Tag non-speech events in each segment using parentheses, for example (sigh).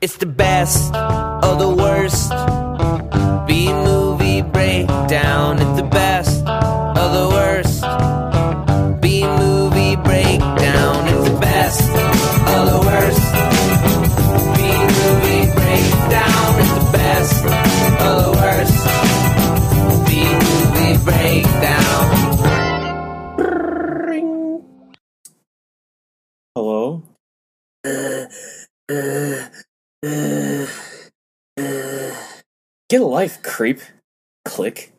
It's the best of the worst. Get a life, creep. Click.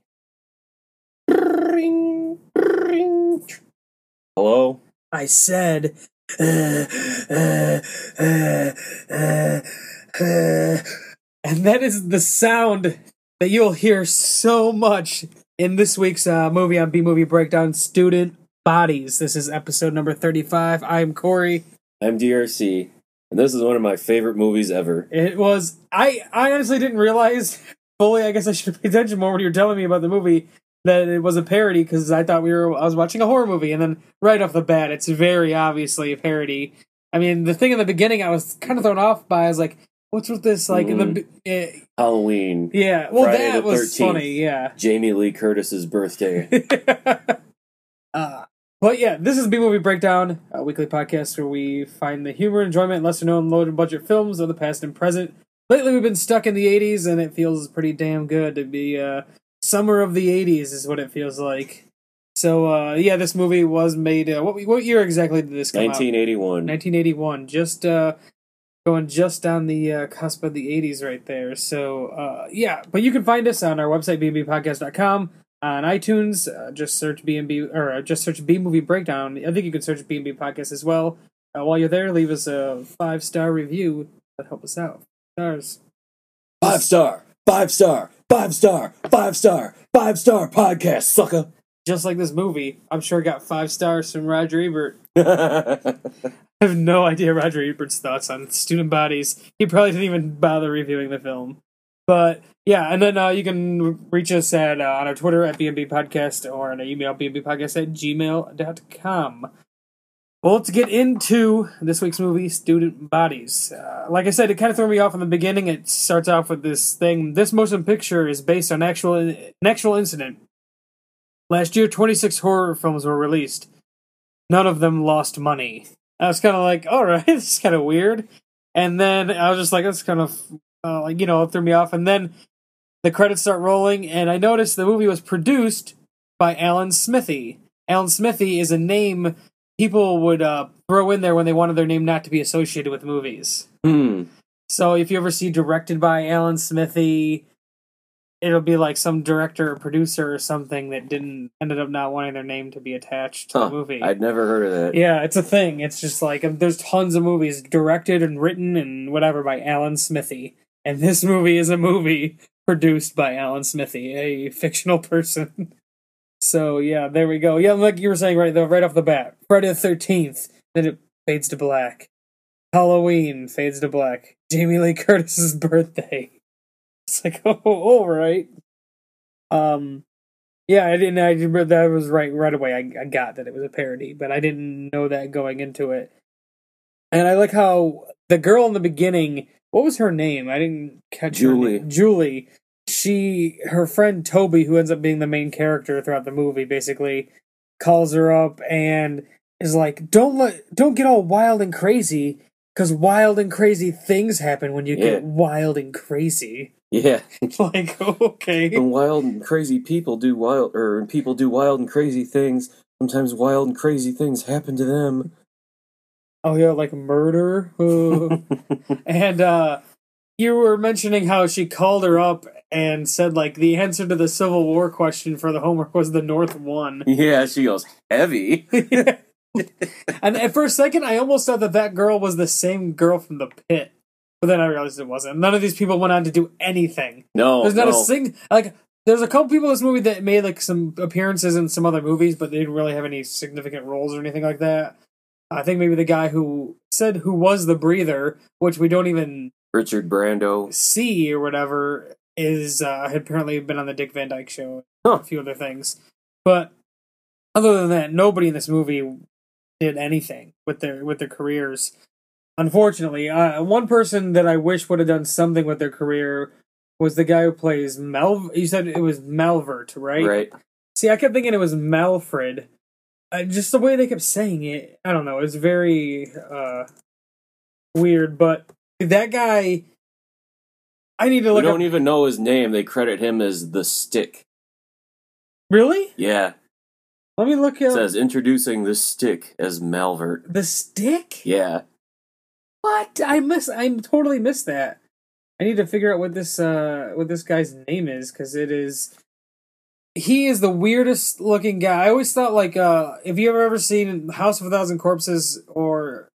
Hello? I said, uh, uh, uh, uh, uh, and that is the sound that you'll hear so much in this week's uh, movie on B Movie Breakdown Student Bodies. This is episode number 35. I'm Corey. I'm DRC, and this is one of my favorite movies ever. It was, I, I honestly didn't realize fully, I guess I should have paid attention more when you were telling me about the movie that it was a parody because I thought we were, I was watching a horror movie, and then right off the bat, it's very obviously a parody. I mean, the thing in the beginning I was kind of thrown off by, I was like, what's with this? Like, in the, eh, Halloween. yeah, well, Friday that was 13th. funny, yeah. Jamie Lee Curtis's birthday. (laughs) uh, but yeah, this is B Movie Breakdown, a weekly podcast where we find the humor, enjoyment, lesser known, low budget films of the past and present. Lately, we've been stuck in the 80s, and it feels pretty damn good to be uh, summer of the 80s, is what it feels like. So, uh, yeah, this movie was made. Uh, what, what year exactly did this come out? 1981. 1981. Just uh, going just on the uh, cusp of the 80s right there. So, uh, yeah, but you can find us on our website, bnbpodcast.com, on iTunes. Uh, just search BNB, or uh, just search B Movie Breakdown. I think you can search BNB Podcast as well. Uh, while you're there, leave us a five star review. That help us out. Stars. Five star, five star, five star, five star, five star podcast, sucker. Just like this movie, I'm sure got five stars from Roger Ebert. (laughs) I have no idea Roger Ebert's thoughts on student bodies. He probably didn't even bother reviewing the film. But yeah, and then uh, you can reach us at uh, on our Twitter at BNB Podcast or on our email BNBpodcast at gmail.com. Well, let's get into this week's movie, Student Bodies. Uh, like I said, it kind of threw me off in the beginning. It starts off with this thing. This motion picture is based on actual an actual incident. Last year, 26 horror films were released. None of them lost money. I was kind of like, (laughs) all right, this is kind of weird. And then I was just like, that's kind of, uh, like, you know, it threw me off. And then the credits start rolling, and I noticed the movie was produced by Alan Smithy. Alan Smithy is a name people would uh, throw in there when they wanted their name not to be associated with movies. hmm. So if you ever see directed by Alan Smithy, it'll be like some director or producer or something that didn't ended up not wanting their name to be attached to Huh, the movie. I'd never heard of that. Yeah, it's a thing. It's just like um, there's tons of movies directed and written and whatever by Alan Smithy, and this movie is a movie produced by Alan Smithy, a fictional person. (laughs) So yeah, there we go. Yeah, like you were saying right though, right off the bat, Friday the Thirteenth, then it fades to black. Halloween fades to black. Jamie Lee Curtis's (laughs) birthday. It's like, (laughs) oh, all right. Um, yeah, I didn't. I didn't- that was right right away. I, I got that it was a parody, but I didn't know that going into it. And I like how the girl in the beginning. What was her name? I didn't catch her Julie. Julie. She, her friend Toby, who ends up being the main character throughout the movie, basically calls her up and is like, "Don't let, don't get all wild and crazy, because wild and crazy things happen when you Yeah. get wild and crazy." Yeah. (laughs) like, okay, when wild and crazy people do wild, or when people do wild and crazy things, sometimes wild and crazy things happen to them. oh yeah, like murder. (laughs) And uh you were mentioning how she called her up and said like the answer to the Civil War question for the homework was the North won. (laughs) yeah, she goes heavy. (laughs) and at first second, I almost thought that that girl was the same girl from the pit, but then I realized it wasn't. None of these people went on to do anything. No, There's not no. a sing like. There's a couple people in this movie that made like some appearances in some other movies, but they didn't really have any significant roles or anything like that. I think maybe the guy who said who was the breather, which we don't even Richard Brando. see or whatever, is uh, had apparently been on the Dick Van Dyke Show, Huh. a few other things. But other than that, nobody in this movie did anything with their with their careers. unfortunately, uh, one person that I wish would have done something with their career was the guy who plays Mel. You said it was Malvert, right? Right. See, I kept thinking it was Malfred. Uh, just the way they kept saying it, I don't know. It's very uh, weird, but that guy. I need to We look don't up. even know his name. They credit him as the Stick. really? Yeah. Let me look It up says introducing the Stick as Malvert. the stick. Yeah. What? I miss. I totally missed that. I need to figure out what this uh what this guy's name is because it is. He is the weirdest looking guy. I always thought like uh if you ever ever seen House of a Thousand Corpses or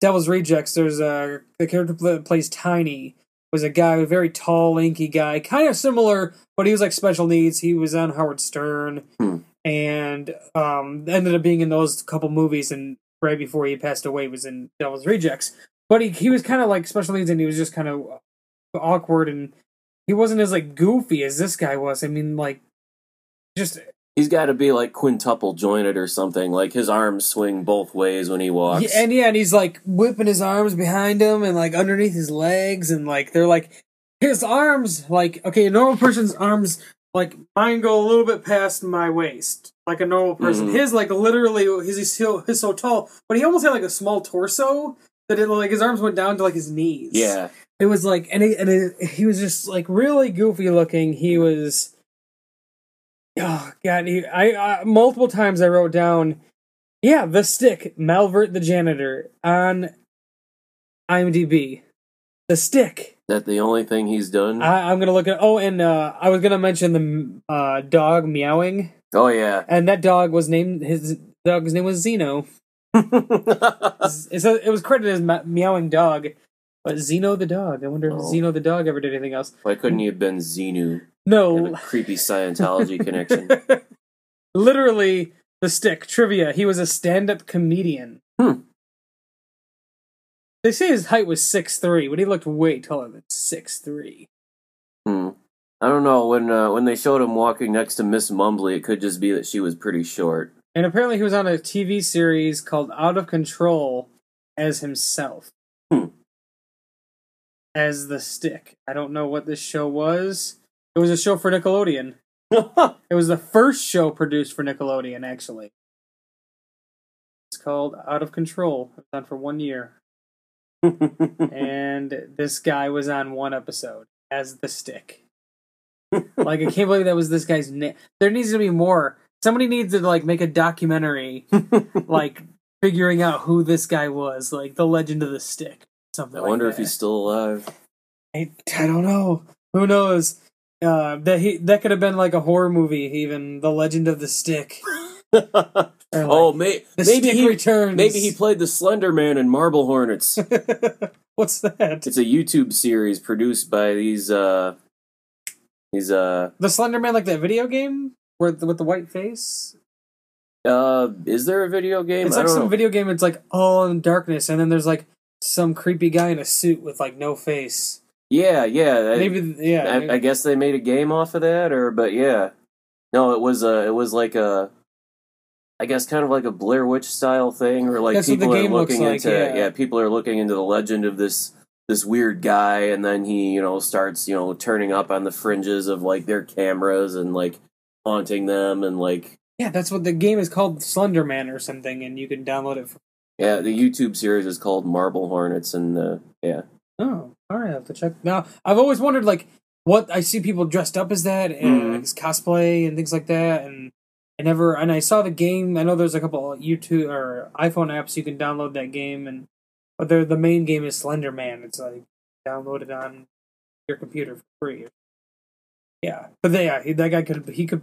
Devil's Rejects, there's a the character plays Tiny was a guy, a very tall, lanky guy, kind of similar, but he was like special needs. He was on Howard Stern, Hmm. and um ended up being in those couple movies. And right before he passed away, was in Devil's Rejects. But he he was kind of like special needs, and he was just kind of awkward, and he wasn't as like goofy as this guy was. I mean, like just He's got to be like quintuple jointed or something. Like his arms swing both ways when he walks. Yeah, and yeah, and he's like whipping his arms behind him and like underneath his legs, and like they're like his arms. Like okay, a normal person's arms, like mine, go a little bit past my waist, like a normal person. Mhm. His like literally, his he's so, he's so tall, but he almost had like a small torso that it like his arms went down to like his knees. yeah. it was like, and he, and it, he was just like really goofy looking. He was. Oh god! He, I, I multiple times I wrote down, yeah, the stick, Malvert the janitor on IMDb. The stick. That the only thing he's done. I, I'm gonna look at. Oh, and uh, I was gonna mention the uh, dog meowing, oh yeah. and that dog was named his dog's name was Zeno. (laughs) It's a, it was credited as meowing dog, but Zeno the dog. I wonder if Oh. Zeno the dog ever did anything else. Why couldn't he have been Xenu? No, creepy Scientology connection. (laughs) literally the stick trivia. He was a stand-up comedian. Hmm. They say his height was six three, but he looked way taller than six three. Hmm. I don't know when uh, when they showed him walking next to Miss Mumbly, it could just be that she was pretty short. And apparently, he was on a TV series called Out of Control as himself, Hmm. as the stick. I don't know what this show was. It was a show for Nickelodeon. (laughs) It was the first show produced for Nickelodeon, actually. It's called Out of Control. It was on for one year. and this guy was on one episode as the stick. like I can't believe that was this guy's name. There needs to be more. Somebody needs to like make a documentary, (laughs) like figuring out who this guy was, like the legend of the stick. Something. I like wonder that. if he's still alive. I, I don't know. Who knows? Uh, that he that could have been like a horror movie, even the Legend of the Stick. (laughs) Like, oh, may- maybe he returns. maybe he played the Slender Man in Marble Hornets. (laughs) What's that? it's a YouTube series produced by these uh these uh The Slender Man, like that video game where with the white face. uh is there a video game? It's like some know. video game. It's like all in darkness, and then there's like some creepy guy in a suit with like no face. Yeah, yeah. I- Maybe yeah. I, I guess they made a game off of that, or but yeah, no, it was a it was like a, I guess kind of like a Blair Witch style thing, or like That's people are looking like, into yeah. people are looking into the legend of this this weird guy, and then he you know starts you know turning up on the fringes of like their cameras and like haunting them, and like yeah, that's what the game is called, Slender Man or something, and you can download it. For, yeah, the YouTube series is called Marble Hornets, and uh, yeah, oh, all right, I have to check. Now, I've always wondered like what I see people dressed up as that and Mhm. like, as cosplay and things like that, and I never and I saw the game. I know there's a couple YouTube or iPhone apps you can download that game, and but the the main game is Slender Man. It's like downloaded on your computer for free. Yeah, but they, yeah, that guy could he could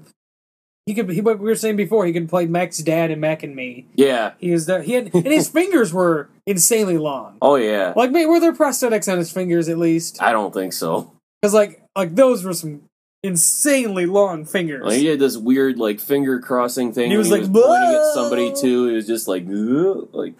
he could he what we were saying before he could play Mac's dad and Mac and me. yeah, He is there. He had and his (laughs) fingers were insanely long. oh yeah. Like, maybe were there prosthetics on his fingers at least? I don't think so. Because like like those were some insanely long fingers. Like, he had this weird like finger crossing thing. He when was he like, was pointing at somebody too. It was just like, "Ugh," like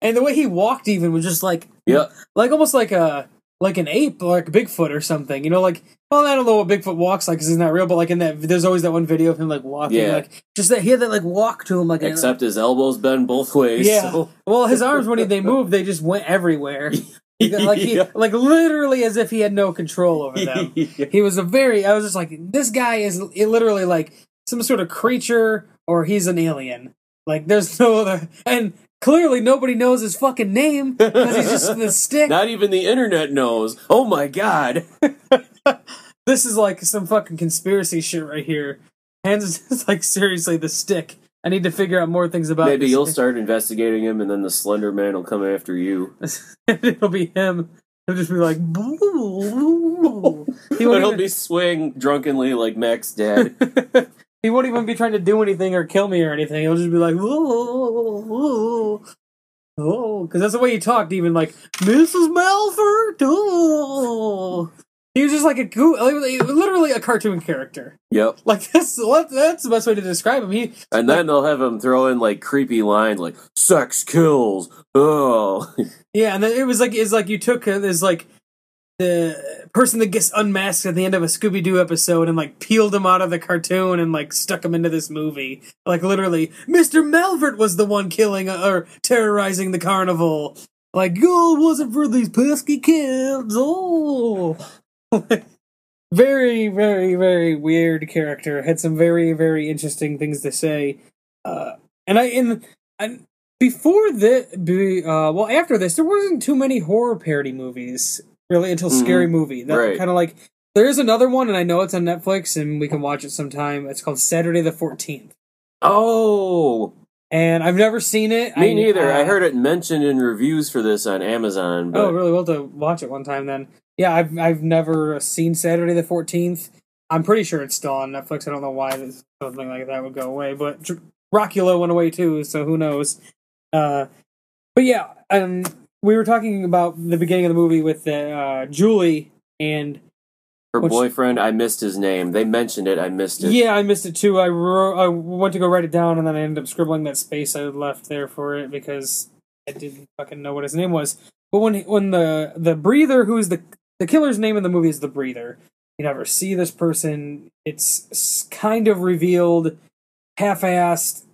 and the way he walked even was just like yeah, like almost like a like an ape, like Bigfoot or something. You know, like well, I don't know what Bigfoot walks like because he's not real, but like in that, there's always that one video of him like walking, Yeah. like just that he had that like walk to him, like Except his elbows bend both ways. yeah. so- Well, his arms when he, they moved, they just went everywhere. (laughs) Like he, Yeah. like literally as if he had no control over them. (laughs) he was a very. I was just like, this guy is literally like some sort of creature, or he's an alien. Like, there's no other, and clearly nobody knows his fucking name because he's just the stick. Not even the internet knows. Oh my god. (laughs) this is like some fucking conspiracy shit right here. Hands is like seriously the stick. I need to figure out more things about. Maybe this you'll start investigating him, and then the Slender Man will come after you. (laughs) It'll be him. He'll just be like. he But he'll even- be swaying drunkenly like Mac's dad. (laughs) he won't even be trying to do anything or kill me or anything. He'll just be like, oh, oh, because that's the way he talked. Even like Mrs. Melford. Oh, he was just like a goo, literally a cartoon character. yep. Like that's that's the best way to describe him. He And then they'll have him throw in like creepy lines like "sex kills." Oh, (laughs) yeah, and then it was like it's like you took this like the person that gets unmasked at the end of a Scooby Doo episode and like peeled him out of the cartoon and like stuck him into this movie. Like literally, Mr. Melvert was the one killing uh, or terrorizing the carnival. Like, oh, it wasn't for these pesky kids. Oh, (laughs) very, very, very weird character. Had some very, very interesting things to say. Uh, and I in and before the be, uh, well after this, there wasn't too many horror parody movies really until Mhm. Scary Movie. That Right. kind of like there is another one, and I know it's on Netflix, and we can watch it sometime. It's called Saturday the Fourteenth, oh, and I've never seen it. me neither. uh, I heard it mentioned in reviews for this on Amazon. But Oh, really? Well, to watch it one time then. Yeah, I've I've never seen Saturday the Fourteenth. I'm pretty sure it's still on Netflix. I don't know why this, something like that would go away, but Dr- Rockula went away too, so who knows? Uh, but yeah, um, we were talking about the beginning of the movie with uh, Julie, and her boyfriend, I missed his name. They mentioned it. I missed it. yeah, I missed it too. I wrote, I went to go write it down, and then I ended up scribbling that space I had left there for it because I didn't fucking know what his name was. But when when the the breather, who is the the killer's name in the movie is the breather. You never see this person. It's kind of revealed, half-assed,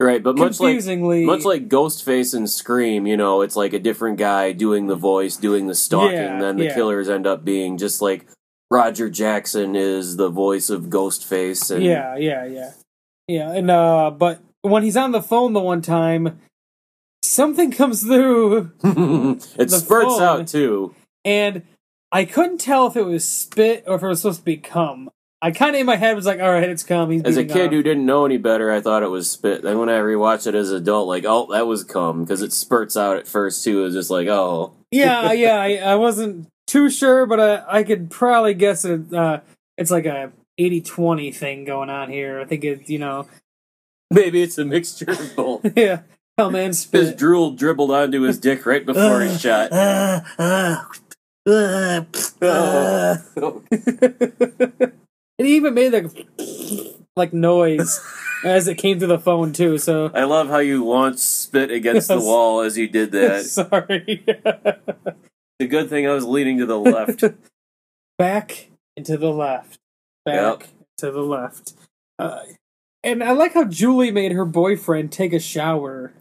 Right, but much like much like Ghostface and Scream, you know, it's like a different guy doing the voice, doing the stalking. Yeah, then the yeah. killers end up being just like Roger Jackson is the voice of Ghostface. And yeah, yeah, yeah, yeah. And uh, but when he's on the phone the one time, something comes through (laughs) it spurts phone. out too. and I couldn't tell if it was spit or if it was supposed to be cum. I kind of in my head was like, "All right, it's cum." He's As a kid off. who didn't know any better, I thought it was spit. Then when I rewatched it as an adult, like, oh, that was cum because it spurts out at first too. It was just like, oh, yeah, (laughs) yeah, I, I wasn't too sure, but I, I could probably guess it. Uh, it's like a 80-20 thing going on here. I think it's you know, maybe it's a mixture of both. (laughs) yeah. Hell, man, His spit. drool dribbled onto his dick right before he (laughs) shot. Uh, uh, uh, uh. Oh. It even made like like noise (laughs) as it came through the phone too. So I love how you launched spit against the wall as you did that. (laughs) sorry. The good thing I was leaning to the (laughs) left. Back and to the left. Back Yep. to the left. Uh, and I like how Julie made her boyfriend take a shower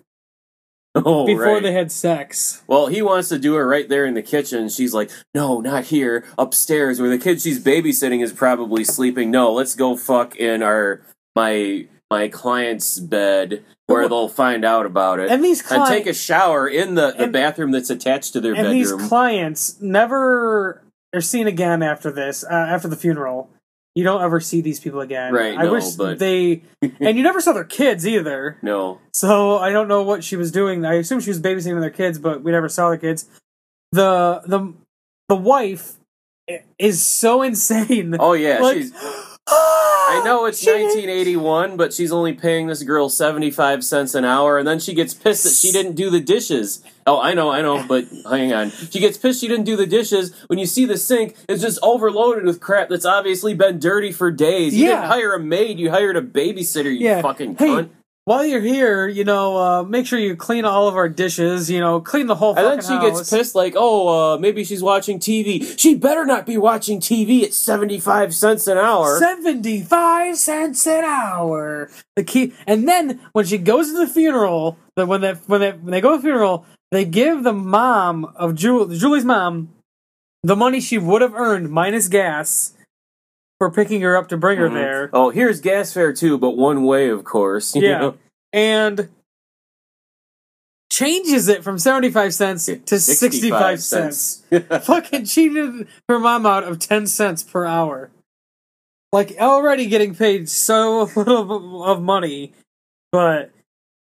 (laughs) Oh, before right. they had sex. Well, he wants to do it right there in the kitchen. She's like, "No, not here, upstairs, where the kid she's babysitting is probably sleeping. No, let's go fuck in our my my client's bed where they'll find out about it And these and take a shower in the, the and- bathroom that's attached to their and these bedroom." clients never are seen again after this uh, after the funeral you don't ever see these people again. Right, i no, wish but- they and you never saw their kids either. (laughs) No, so i don't know what she was doing. I assume she was babysitting their kids but we never saw the kids. The the the wife is so (laughs) insane. Oh yeah, like she's. (gasps) Ah! I know oh, it's she- 1981, but she's only paying this girl 75 cents an hour, and then she gets pissed that she didn't do the dishes. Oh, I know, I know, but hang on. She gets pissed she didn't do the dishes when you see the sink is just overloaded with crap that's obviously been dirty for days. You Yeah. didn't hire a maid, you hired a babysitter, you Yeah. fucking Hey, cunt. While you're here, you know, uh, make sure you clean all of our dishes. You know, clean the whole. And then she gets pissed, like, oh, uh, maybe she's watching TV. She better not be watching TV at 75 cents an hour. 75 cents an hour. The key, and then when she goes to the funeral, the, when they when they when they go to the funeral, they give the mom of Julie, Julie's mom, the money she would have earned minus gas for picking her up to bring her Mhm. there. Oh, here's gas fare too, but one way, of course. Yeah, know? and changes it from 75 cents to 65 cents. (laughs) Fucking cheated her mom out of 10 cents per hour. Like, already getting paid so (laughs) little of money, but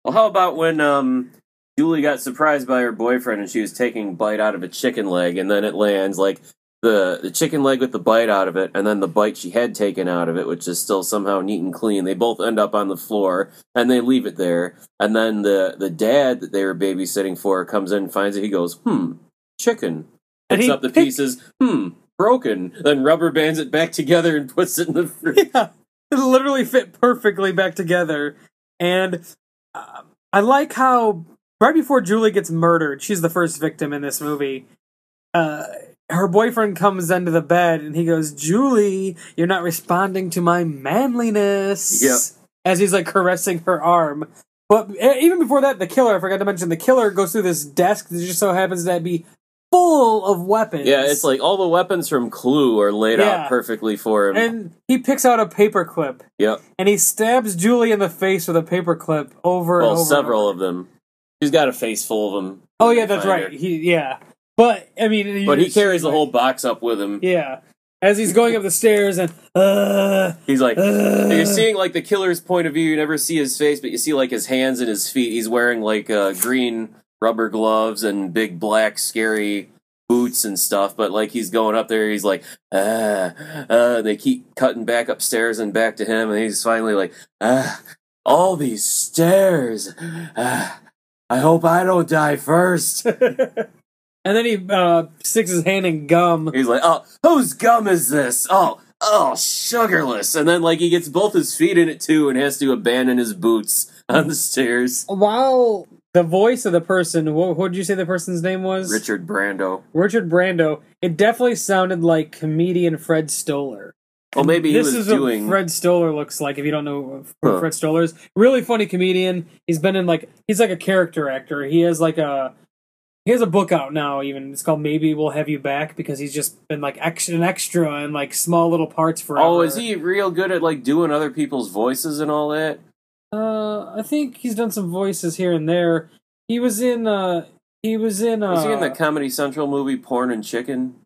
well, how about when um, Julie got surprised by her boyfriend and she was taking a bite out of a chicken leg, and then it lands like the the chicken leg with the bite out of it, and then the bite she had taken out of it, which is still somehow neat and clean. They both end up on the floor, and they leave it there. And then the the dad that they were babysitting for comes in, and finds it. He goes, "Hmm, chicken." And Picks up the pick- pieces. Hmm, broken. Then rubber bands it back together and (laughs) puts it in the fridge. yeah, it literally fit perfectly back together. And uh, I like how right before Julie gets murdered, she's the first victim in this movie. Uh, her boyfriend comes into the bed and he goes, "Julie, you're not responding to my manliness." Yep. As he's like caressing her arm. But even before that, the killer, I forgot to mention, the killer goes through this desk that just so happens to be full of weapons. Yeah, it's like all the weapons from Clue are laid Yeah. out perfectly for him. And he picks out a paperclip yep. and he stabs Julie in the face with a paperclip over and Well, over. several and over. of them. He's got a face full of them. Oh yeah, that's right. Finder. He yeah, but I mean, But he carries the whole box up with him. Yeah, as he's going up the stairs and uh, He's like, uh, you're seeing like the killer's point of view. You never see his face, but you see like his hands and his feet. He's wearing like uh, green rubber gloves and big black scary boots and stuff. But like he's going up there, he's like, ah, uh, they keep cutting back upstairs and back to him, and he's finally like, ah, all these stairs. Ah, I hope I don't die first. (laughs) and then he uh, sticks his hand in gum. He's like, oh, whose gum is this? Oh, oh, sugarless. And then, like, he gets both his feet in it, too, and has to abandon his boots (laughs) on the stairs. While the voice of the person, what would you say the person's name was? Richard Brando. Richard Brando. It definitely sounded like comedian Fred Stoller. Well, maybe he this was is doing. what Fred Stoller looks like. If you don't know who Huh. Fred Stoller is, really funny comedian. He's been in like he's like a character actor. He has like a he has a book out now. Even it's called Maybe We'll Have You Back because he's just been like ex- an extra in like small little parts forever. Oh, is he real good at, like, doing other people's voices and all that? Uh, I think he's done some voices here and there. He was in uh he was in uh Was he in the Comedy Central movie Porn and Chicken?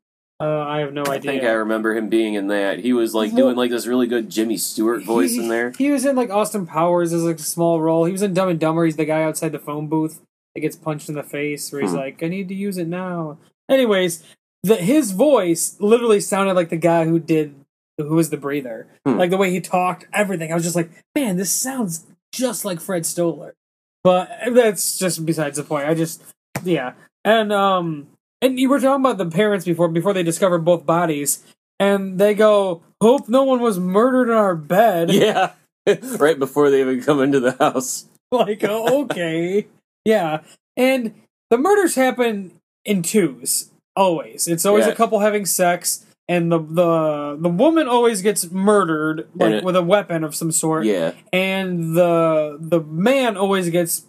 uh I have no idea. I think I remember him being in that. He was, like, doing, like, this really good Jimmy Stewart voice he, in there. He was in like Austin Powers as like a small role. He was in Dumb and Dumber. He's the guy outside the phone booth that gets punched in the face, where he's Hmm. like, "I need to use it now." Anyways, the his voice literally sounded like the guy who did who was the breather. Hmm. Like the way he talked, everything. I was just like, "Man, this sounds just like Fred Stoller." But that's just besides the point. I just yeah, and um, and you were talking about the parents before before they discovered both bodies. And they go, hope no one was murdered in our bed. Yeah. (laughs) right before they even come into the house. like oh, okay (laughs) yeah and the murders happen in twos always it's always Yeah. a couple having sex and the the the woman always gets murdered like it- with a weapon of some sort Yeah. and the the man always gets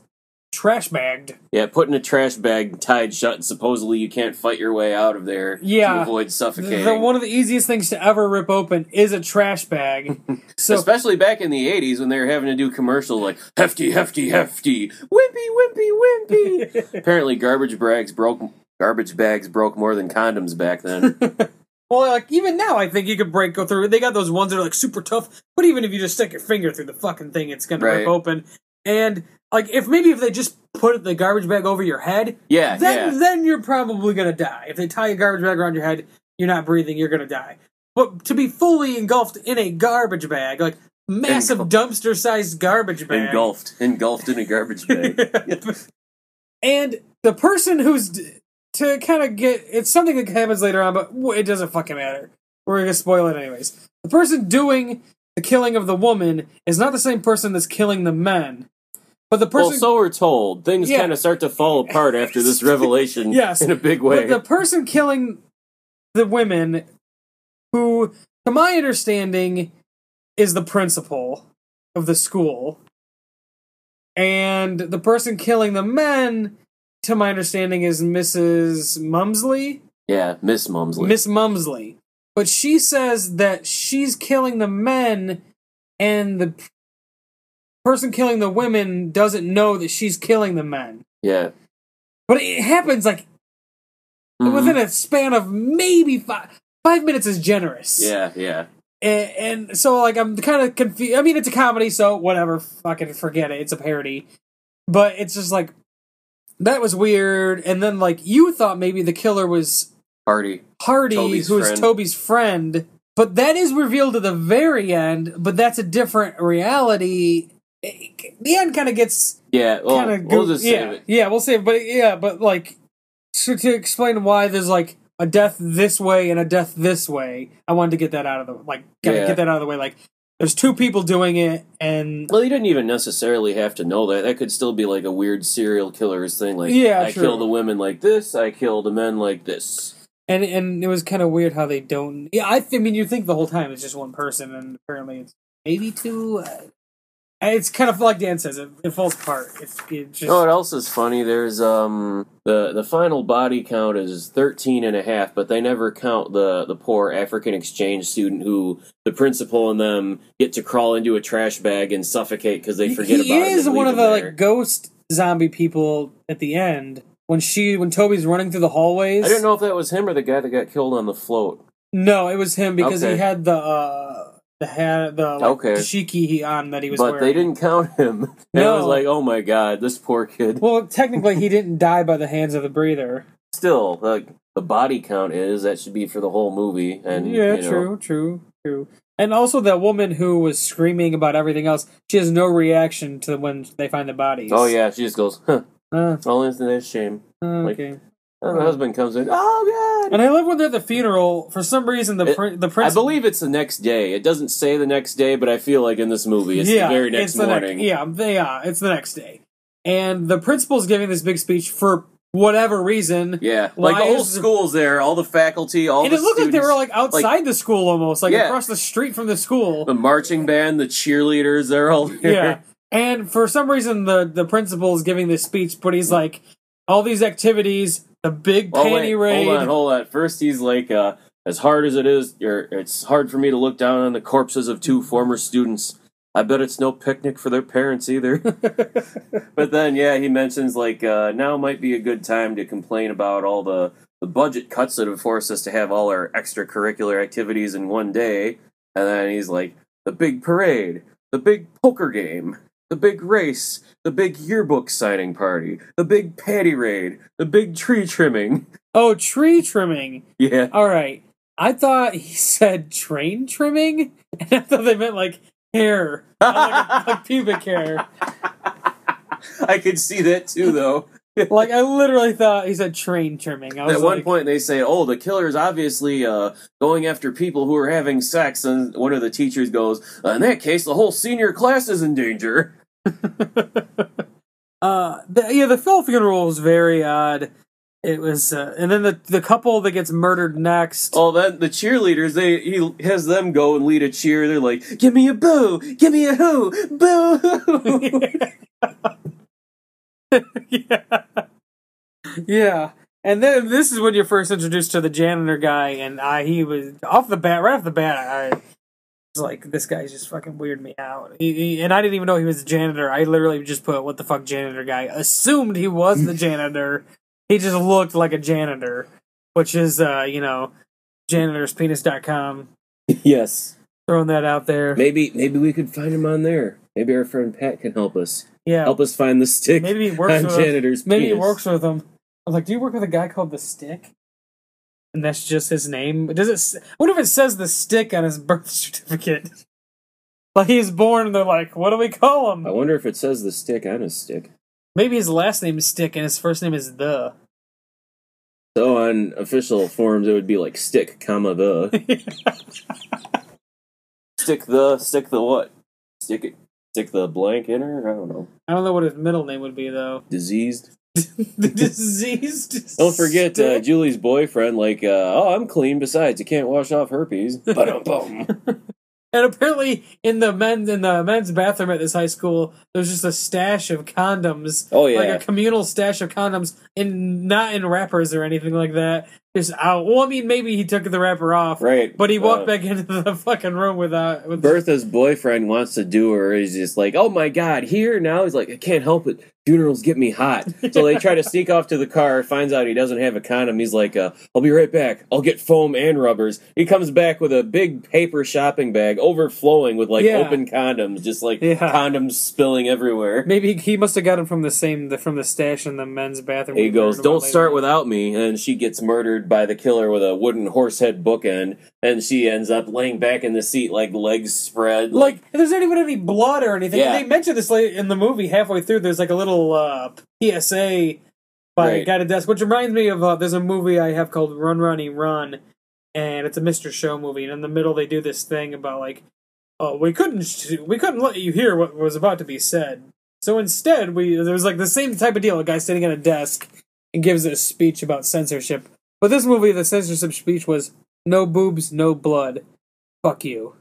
trash bagged Yeah, put in a trash bag, tied shut, and supposedly you can't fight your way out of there Yeah. to avoid suffocating. the- one of the easiest things to ever rip open is a trash bag (laughs) so Especially back in the 80s when they were having to do commercials like hefty, hefty, hefty, wimpy, wimpy, wimpy. (laughs) Apparently, garbage bags broke. Garbage bags broke more than condoms back then. (laughs) Well, like even now, I think you could break go through. They got those ones that are like super tough, but even if you just stick your finger through the fucking thing, it's gonna Right. rip open. And like if maybe if they just put the garbage bag over your head, Yeah, then yeah. then you're probably gonna die. If they tie a garbage bag around your head, you're not breathing, you're gonna die. But to be fully engulfed in a garbage bag, like massive dumpster sized garbage bag, Engulfed, engulfed in a garbage (laughs) bag. and the person who's d- to kind of get it's something that happens later on, but it doesn't fucking matter. We're gonna spoil it anyways. The person doing the killing of the woman is not the same person that's killing the men. But the person well, so we're told. Things Yeah. kind of start to fall apart after this (laughs) revelation. Yes. in a big way. But the person killing the women, who, to my understanding, is the principal of the school, and the person killing the men, to my understanding, is Mrs. Mumsley, yeah, Miss Mumsley. Miss Mumsley. But she says that she's killing the men, and the person killing the women doesn't know that she's killing the men. yeah. But it happens like Mhm. within a span of maybe five five minutes is generous. Yeah, yeah. And, and so like I'm kind of confused. I mean, it's a comedy, so whatever. Fucking forget it. It's a parody. But it's just like that was weird. And then like you thought maybe the killer was Hardy, Hardy, Toby's who is friend. Toby's friend. But that is revealed at the very end. But that's a different reality. The end kind of gets Yeah, well, kind of we'll just save yeah, it. yeah, we'll save. it. But yeah, but like to, to explain why there's like a death this way and a death this way. I wanted to get that out of the like kind Yeah. get that out of the way. Like there's two people doing it, and Well, you didn't even necessarily have to know that. That could still be like a weird serial killer's thing. Like, Yeah, I true. kill the women like this, I kill the men like this. and and it was kind of weird how they don't. Yeah, I, th- I mean, you think the whole time it's just one person, and apparently it's maybe two. Uh, it's kind of like Dan says, it, it falls apart. It's, it just You know what else is funny? There's um the the final body count is 13 and a half, but they never count the the poor African exchange student who the principal and them get to crawl into a trash bag and suffocate because they forget he about it. is one of the like ghost zombie people at the end when she when Toby's running through the hallways. I didn't know if that was him or the guy that got killed on the float. No, it was him because he had the uh the hat the like, Okay. dashiki he on that he was But wearing. they didn't count him. (laughs) And I was like, oh my god, this poor kid. Well, (laughs) technically, he didn't die by the hands of the breather. Still, like the body count is that should be for the whole movie. And yeah, you know, true, true, true. And also, that woman who was screaming about everything else, she has no reaction to when they find the bodies. Oh yeah, she just goes, huh. Uh, All isn't that shame. okay. And the husband comes in. Oh god. And I love when they're at the funeral. For some reason, the It- prin- the I prince. believe it's the next day. It doesn't say the next day, but I feel like in this movie, it's the very next the morning. yeah, they yeah, it's the next day, and the principal's giving this big speech for whatever reason. Yeah, like the whole school's there, all the faculty, all and the it looked like they students, were like outside the school almost, like Yeah. across the street from the school. the marching band, the cheerleaders. They're all there. yeah, and for some reason the the principal is giving this speech, but he's like, all these activities, the big Oh, panty wait, raid. Hold on, hold on. First, he's like, uh, as hard as it is, it's hard for me to look down on the corpses of two former students. I bet it's no picnic for their parents either. (laughs) but then, yeah, he mentions like uh, now might be a good time to complain about all the the budget cuts that have forced us to have all our extracurricular activities in one day. And then he's like, the big parade, the big poker game, the big race, the big yearbook signing party, the big patty raid, the big tree trimming. (laughs) oh, tree trimming. Yeah. All right, I thought he (laughs) said train trimming, (laughs) and I thought they meant like hair, like, like pubic hair. I could see that too, though. Like I literally thought he said train trimming. I was At one like, point, they say, "Oh, the killer is obviously uh, going after people who are having sex," and one of the teachers goes, "Uh, "In that case, the whole senior class is in danger." (laughs) (laughs) uh, the, yeah, the Phil funeral was very odd. It was, uh, and then the the couple that gets murdered next. Oh, then the cheerleaders, they he has them go and lead a cheer. They're like, "Give me a boo, give me a who, boo." (laughs) (laughs) yeah, yeah. And then this is when you're first introduced to the janitor guy, and I he was off the bat, right off the bat. I was like, this guy's just fucking weirded me out. He, he- and I didn't even know he was a janitor. I literally just put what the fuck janitor guy. Assumed he was the (laughs) janitor. He just looked like a janitor, which is uh, you know, janitorspenis.com. yes, Throwing that out there. maybe maybe we could find him on there. Maybe our friend Pat can help us. Yeah. Help us find the stick. Maybe he works on with janitor's Maybe he works with them. I was like, do you work with a guy called the Stick? And that's just his name. Does it? What if it says the Stick on his (laughs) birth certificate? like he's born, and they're like, what do we call him? I wonder if it says the stick on his stick. Maybe his last name is Stick and his first name is the. So on official forms, it would be like stick, comma the (laughs) stick the stick the what? Stick it. Stick the blank in her. I don't know. I don't know what his middle name would be though. Diseased. the (laughs) diseased. (laughs) Don't forget uh. Julie's boyfriend. Like, uh, oh, I'm clean. Besides, you can't wash off herpes. (laughs) Ba-dum-bum. And apparently, in the men's in the men's bathroom at this high school, there's just a stash of condoms. Oh, yeah. like a communal stash of condoms, in not in wrappers or anything like that. Just out. Well, I mean, maybe he took the wrapper off, right. but he walked Uh, back (laughs) into the fucking room without. With Bertha's boyfriend wants to do her. He's just like, oh my god, here now. He's like, I can't help it. Funerals get me hot. (laughs) So they try to sneak off to the car. Finds out he doesn't have a condom. He's like, uh, I'll be right back. I'll get foam and rubbers. He comes back with a big paper shopping bag overflowing with like Yeah. open condoms, just like Yeah. condoms spilling everywhere. Maybe he must have got him from the same the, from the stash in the men's bathroom. He goes, "Don't start later. without me," and she gets murdered by the killer with a wooden horse head bookend, and she ends up laying back in the seat, like legs spread. Like, there's not even any blood or anything. Yeah. They mentioned this late in the movie halfway through. There's like a little uh, PSA by Right. Guided Desk, which reminds me of uh, there's a movie I have called Run Ronnie Run, and it's a Mr. Show movie. And in the middle, they do this thing about like, oh, we couldn't sh- we couldn't let you hear what was about to be said. So instead, we there was like the same type of deal. A guy sitting at a desk and gives a speech about censorship. But this movie, the censorship speech was no boobs, no blood. Fuck you.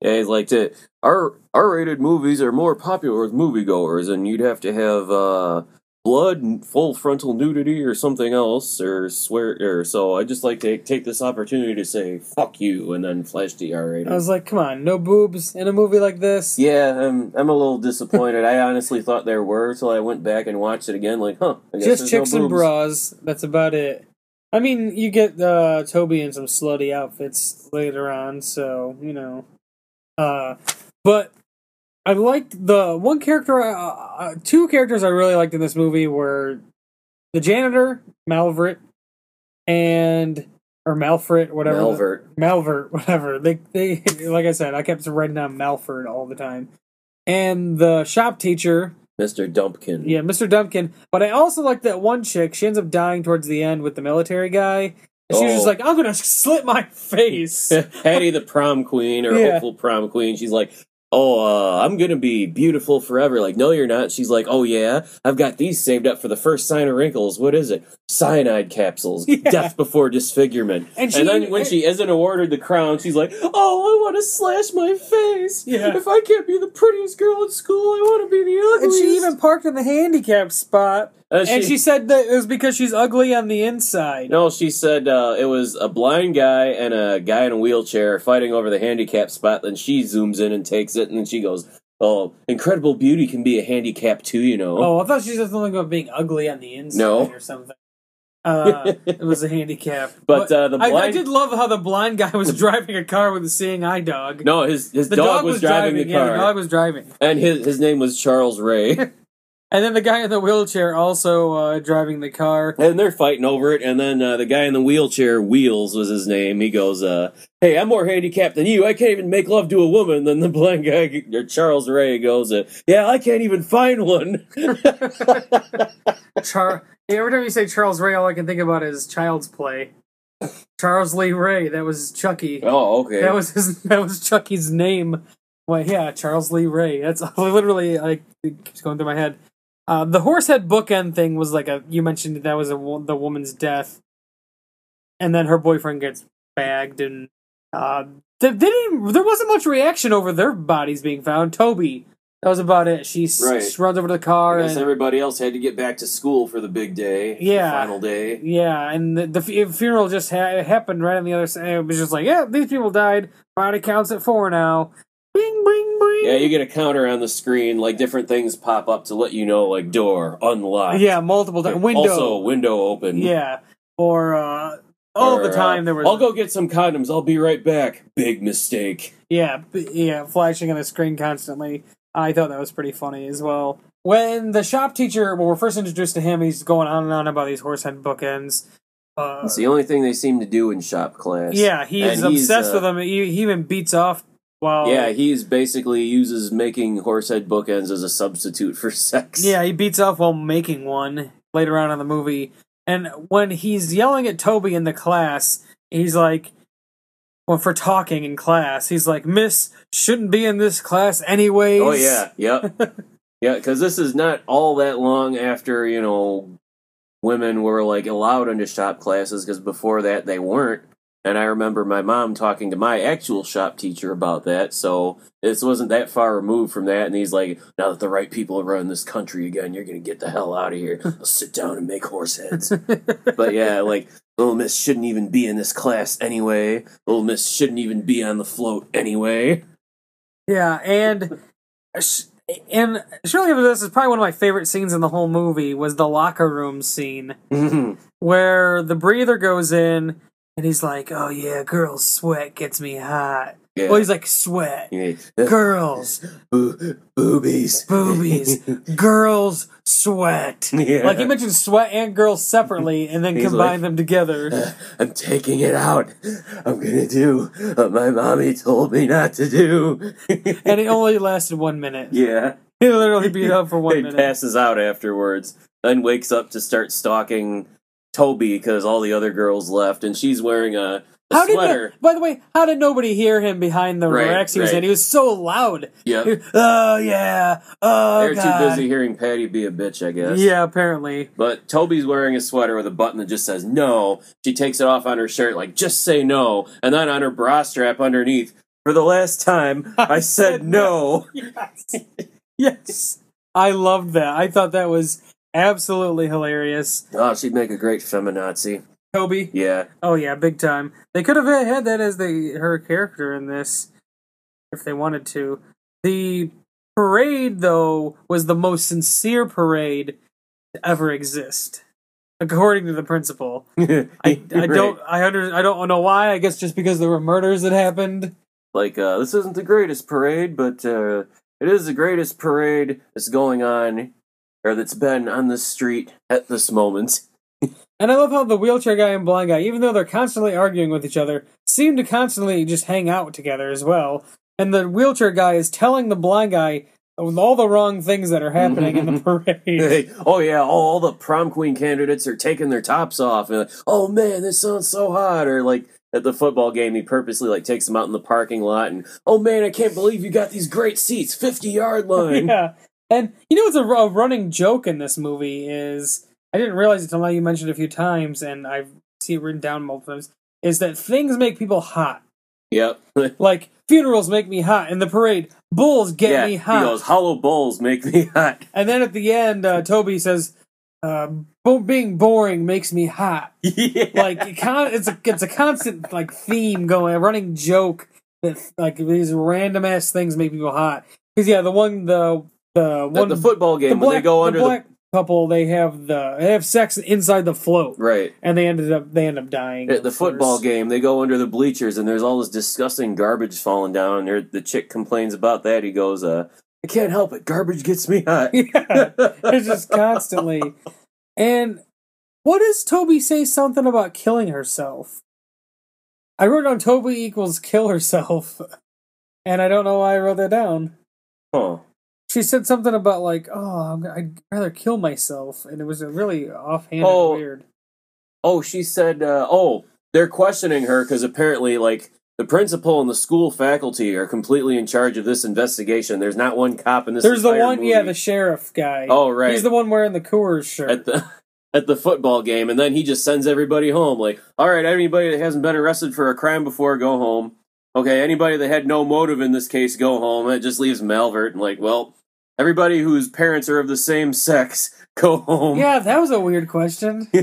Yeah, he's like, to, "R R-rated movies are more popular with moviegoers, and you'd have to have uh, blood, full frontal nudity, or something else, or swear." Or so I just like to take this opportunity to say "fuck you" and then flash the R rating. I was like, come on, no boobs in a movie like this. Yeah, I'm I'm a little disappointed. I honestly thought there were till I went back and watched it again. Like, huh? I guess Just chicks no and bras. That's about it. I mean, you get uh, Toby in some slutty outfits later on, so you know. Uh, but I liked the one character. Uh, uh, two characters I really liked in this movie were the janitor Malvert and or Malfrit, whatever. the- Malvert. Malvert, whatever. They they (laughs) like I said, I kept writing down Malford all the time. And the shop teacher, Mr. Dumpkin. yeah, Mr. Dumpkin. But I also like that one chick. She ends up dying towards the end with the military guy. And she was just Oh. like, I'm gonna (laughs) slit my face. (laughs) Hattie the prom queen or Yeah. hopeful prom queen. She's like, "Oh, uh, I'm gonna be beautiful forever." Like, no, you're not. She's like, "Oh yeah, I've got these saved up for the first sign of wrinkles. What is it? Cyanide capsules. (laughs) Yeah. Death before disfigurement." And And, then when she isn't awarded the crown, she's like, "Oh, I want to slash my face. Yeah. If I can't be the prettiest girl in school, I want to be the ugliest. and she even parked in the handicap spot. Uh, and she said that it was because she's ugly on the inside. No, she said uh, it was a blind guy and a guy in a wheelchair fighting over the handicap spot. Then she zooms in and takes it, and then she goes, "Oh, incredible beauty can be a handicap too, you know." Oh, I thought she said something about being ugly on the inside No. or something. Uh, it was a handicap. (laughs) But, uh, the I, I did love how the blind guy was (laughs) driving a car with a seeing eye dog. No, his his the dog, was, driving, the Yeah, car, the dog was driving. and his his name was Charles Ray, (laughs) And then the guy in the wheelchair also uh, driving the car. and they're fighting over it. And then uh, the guy in the wheelchair, Wheels was his name. He goes, uh, "Hey, I'm more handicapped than you. I can't even make love to a woman." Then the blind guy, Charles Ray, goes, uh, "Yeah, I can't even find one." (laughs) Char- every time you say Charles Ray, all I can think about is Child's Play. Charles Lee Ray, that was Chucky. oh, okay. That was his. That was Chucky's name. Well, yeah, Charles Lee Ray. That's (laughs) literally like it keeps going through my head. Uh, the horsehead bookend thing was like a. You mentioned that was a the woman's death, and then her boyfriend gets bagged, and uh, they, they didn't. There wasn't much reaction over their bodies being found. Toby, that was about it. She s- runs over to the car, guess everybody else had to get back to school for the big day, Yeah. the final day. Yeah, and the, the fu- funeral just ha- happened right on the other side. It was just like, yeah, these people died. Body counts at four now. Bing, bing, bing. Yeah, you get a counter on the screen, like different things pop up to let you know, like door unlocked. Yeah, multiple times. Window. Also, window open. yeah, or uh, all Or, the time uh, there was. I'll go get some condoms. I'll be right back. Big mistake. Yeah, b- yeah, flashing on the screen constantly. I thought that was pretty funny as well. When the shop teacher, when we're first introduced to him, he's going on and on about these horsehead bookends. Uh, It's the only thing they seem to do in shop class. yeah, he's obsessed uh, with them. He, he even beats off while. Yeah, he's basically uses making horsehead bookends as a substitute for sex. Yeah, he beats off while making one later on in the movie. And when he's yelling at Toby in the class, he's like, well, for talking in class. He's like, Miss shouldn't be in this class anyways. Oh yeah, yep, (laughs) yeah. Because this is not all that long after you know women were like allowed into shop classes. Because before that they weren't. And I remember my mom talking to my actual shop teacher about that. So this wasn't that far removed from that. And he's like, "Now that the right people are running this country again, you're gonna get the hell out of here. I'll sit down and make horse heads." (laughs) but yeah, like little Miss shouldn't even be in this class anyway. Little Miss shouldn't even be on the float anyway. Yeah, and and surely this is probably one of my favorite scenes in the whole movie was the locker room scene (laughs) where the breather goes in and he's like, "Oh yeah, girls' sweat gets me hot." Yeah. Well, he's like, "Sweat, Yeah. girls, Boo- boobies. boobies, (laughs) girls' sweat." Yeah. Like he mentioned sweat and girls separately, and then He's combine like- them together. Uh, I'm taking it out. I'm gonna do what my mommy told me not to do. (laughs) and it only lasted one minute. yeah. He literally beat up for one (laughs) he minute. passes out afterwards, then wakes up to start stalking Toby because all the other girls left, and she's wearing a, a How did sweater. no- by the way, how did nobody hear him behind the Right, racks he was right. in? He was so loud. Yeah. Oh yeah. Oh They're god. too busy hearing Patty be a bitch, I guess. Yeah, apparently. But Toby's wearing a sweater with a button that just says no. She takes it off on her shirt, like, just say no. And then on her bra strap underneath, for the last time, (laughs) I, said no. (laughs) Yes. yes. I loved that. I thought that was absolutely hilarious. Oh, she'd make a great feminazi. Toby. Yeah. Oh yeah, big time. They could have had that as the her character in this if they wanted to. The parade though was the most sincere parade to ever exist. According to the principal. (laughs) I, I don't I under I don't know why. I guess just because there were murders that happened. Like, uh, this isn't the greatest parade, but uh, it is the greatest parade that's going on, or that's been on the street at this moment. (laughs) And I love how the wheelchair guy and blind guy, even though they're constantly arguing with each other, seem to constantly just hang out together as well. And the wheelchair guy is telling the blind guy all the wrong things that are happening in the (laughs) parade. Hey, oh yeah, all, all the prom queen candidates are taking their tops off, and like, oh man, this sounds so hot. Or like at the football game, he purposely like takes them out in the parking lot, and oh man, I can't believe you got these great seats, fifty yard line. (laughs) yeah. And you know what's a, a running joke in this movie is I didn't realize it until now you mentioned it a few times, and I see it written down multiple times. Is that things make people hot? Yep. (laughs) Like funerals make me hot, and the parade bulls get yeah. me He hot. goes, hollow bulls make me (laughs) hot. And then at the end, uh, Toby says, uh, "Being boring makes me hot." (laughs) yeah. Like it con- it's a it's a constant like theme going, a running joke that like these random ass things make people hot. Because yeah, the one the the one the football game the when they go under the black couple they have the they have sex inside the float, right. and they ended up they end up dying. At the course. football game, they go under the bleachers, and there's all this disgusting garbage falling down. And there- the chick complains about that. He goes, uh, "I can't help it. Garbage gets me hot." (laughs) Yeah, it's just constantly. And what does Toby say something about killing herself? I wrote down Toby equals kill herself, (laughs) and I don't know why I wrote that down. Huh. She said something about like, "Oh, I'd rather kill myself," and it was a really offhand Oh. weird. Oh, she said, uh, "Oh, they're questioning her because apparently, like." The principal and the school faculty are completely in charge of this investigation. There's not one cop in this. There's the one, yeah, the sheriff guy. Oh, right. He's the one wearing the Coors shirt. at the (laughs) at the football game, and then he just sends everybody home. Like, all right, anybody that hasn't been arrested for a crime before, go home. Okay, anybody that had no motive in this case, go home. It just leaves Malvert and like, well, everybody whose parents are of the same sex, (laughs) go home. yeah, that was a weird question. (laughs)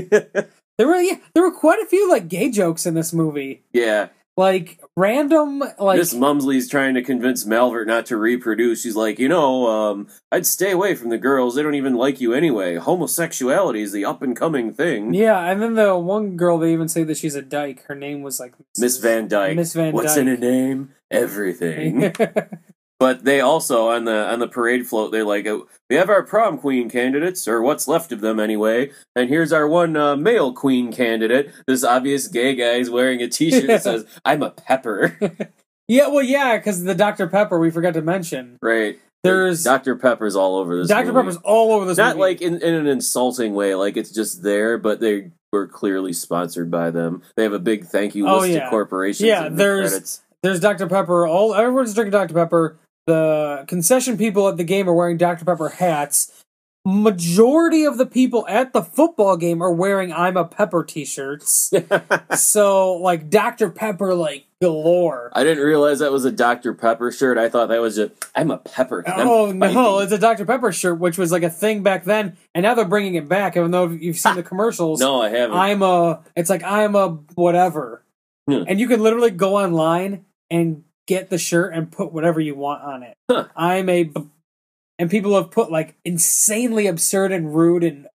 There were yeah, there were quite a few like gay jokes in this movie. yeah. like random like Miss Mumsley's trying to convince Malvert not to reproduce. She's like, you know, um, I'd stay away from the girls. They don't even like you anyway. Homosexuality is the up and coming thing. yeah and then the one girl they even say that she's a dyke her name was like Miss Van Dyke. Miss Van Dyke. What's in a name? Everything. (laughs) But they also on the on the parade float they're like uh, we have our prom queen candidates or what's left of them anyway, and here's our one uh, male queen candidate. This obvious gay guy is wearing a T-shirt that (laughs) says "I'm a pepper." (laughs) (laughs) yeah well yeah because the dr pepper we forgot to mention right? There's- Dr Pepper's all over this. dr movie. pepper's all over this not movie. like in, in an insulting way, like it's just there, but they we're clearly sponsored by them. They have a big thank you Oh, list yeah. of corporations. Yeah, the there's- credits. There's Dr. Pepper. All everyone's drinking Dr. Pepper. The concession people at the game are wearing Dr. Pepper hats. Majority of the people at the football game are wearing "I'm a Pepper" t-shirts. (laughs) so like Dr. Pepper, like galore. I didn't realize that was a Dr. Pepper shirt. I thought that was just I'm a pepper. I'm oh no, it's a Dr. Pepper shirt, which was like a thing back then, and now they're bringing it back. Even though you've seen the commercials, no, I haven't. I'm a. It's like I'm a whatever, Hmm. and you can literally go online and get the shirt and put whatever you want on it. Huh. I'm a, b- and people have put like insanely absurd and rude and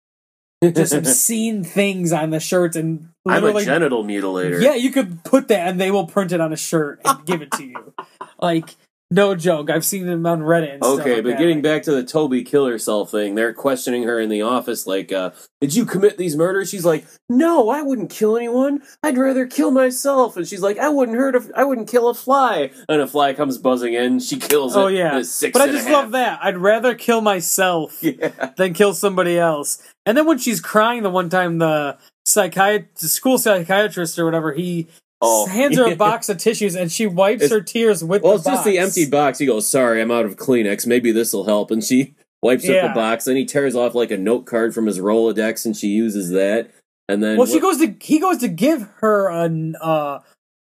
just (laughs) obscene things on the shirts, and I'm a genital mutilator. yeah, you could put that, and they will print it on a shirt and give it to you. (laughs) Like no joke, I've seen them on Reddit. And stuff Okay, like but that. getting back to the Toby kill herself thing, they're questioning her in the office like, uh, did you commit these murders? She's like, no, I wouldn't kill anyone. I'd rather kill myself. And she's like, I wouldn't hurt a, I wouldn't kill a fly. And a fly comes buzzing in, she kills it. Oh yeah, six but I just love that. I'd rather kill myself (laughs) Yeah. than kill somebody else. And then when she's crying the one time, the psychiat- the school psychiatrist or whatever, he Oh, hands her a (laughs) box of tissues and she wipes It's- her tears with Well, it's just the empty box. He goes, sorry, I'm out of Kleenex. Maybe this will help. And she (laughs) wipes up the box. Then he tears off like a note card from his Rolodex and she uses that. And then. Well, she goes to he goes to give her an uh,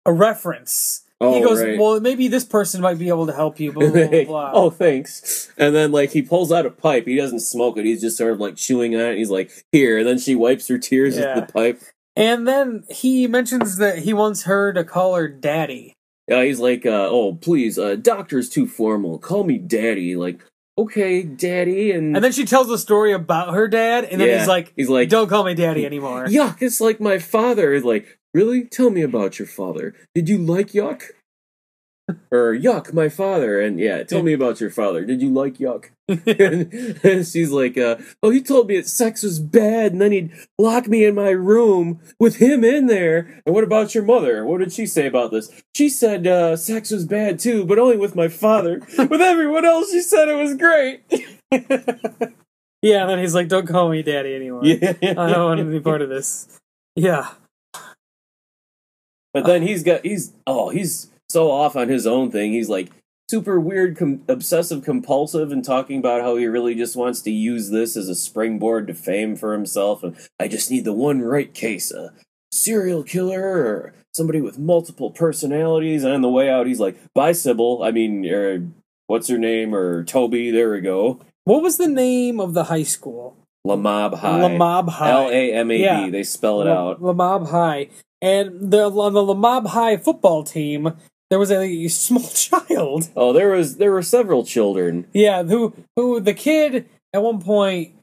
a reference. Oh, he goes, right. well, maybe this person might be able to help you. (laughs) Blah blah blah. blah. oh, thanks. And then, like, he pulls out a pipe. He doesn't smoke it. He's just sort of like chewing on it. He's like, here. And then she wipes her tears Yeah. with the pipe. And then he mentions that he wants her to call her daddy. Yeah, he's like, uh, oh, please, uh, doctor's too formal. Call me daddy. Like, okay, daddy. And, And then she tells a story about her dad, and then Yeah. he's like, he's like, "Don't call me daddy anymore." yuck, it's like my father. He's like, really? Tell me about your father. Did you like yuck? Or yuck, my father. And yeah, tell me about your father. Did you like yuck? and, (laughs) and she's like, uh, "Oh, he told me that sex was bad, and then he'd lock me in my room with him in there." And what about your mother? What did she say about this? She said uh, sex was bad too, but only with my father. (laughs) with everyone else, she said it was great. (laughs) Yeah, and then he's like, "Don't call me daddy anymore. yeah, I don't want to be part of this." Yeah, But then he's got he's oh he's so off on his own thing. He's like super weird, com- obsessive compulsive, and talking about how he really just wants to use this as a springboard to fame for himself. And I just need the one right case, a serial killer or somebody with multiple personalities. And on the way out, he's like, "Bye, Sybil. I mean, er, what's her name? Or Toby? There we go. what was the name of the high school? Lamab High. Lamab High. L A M A D. Yeah. They spell it La- out. Lamab High, and the on the Lamab High football team, there was a small (laughs) child. Oh, there was there were several children. Yeah, who who the kid at one point.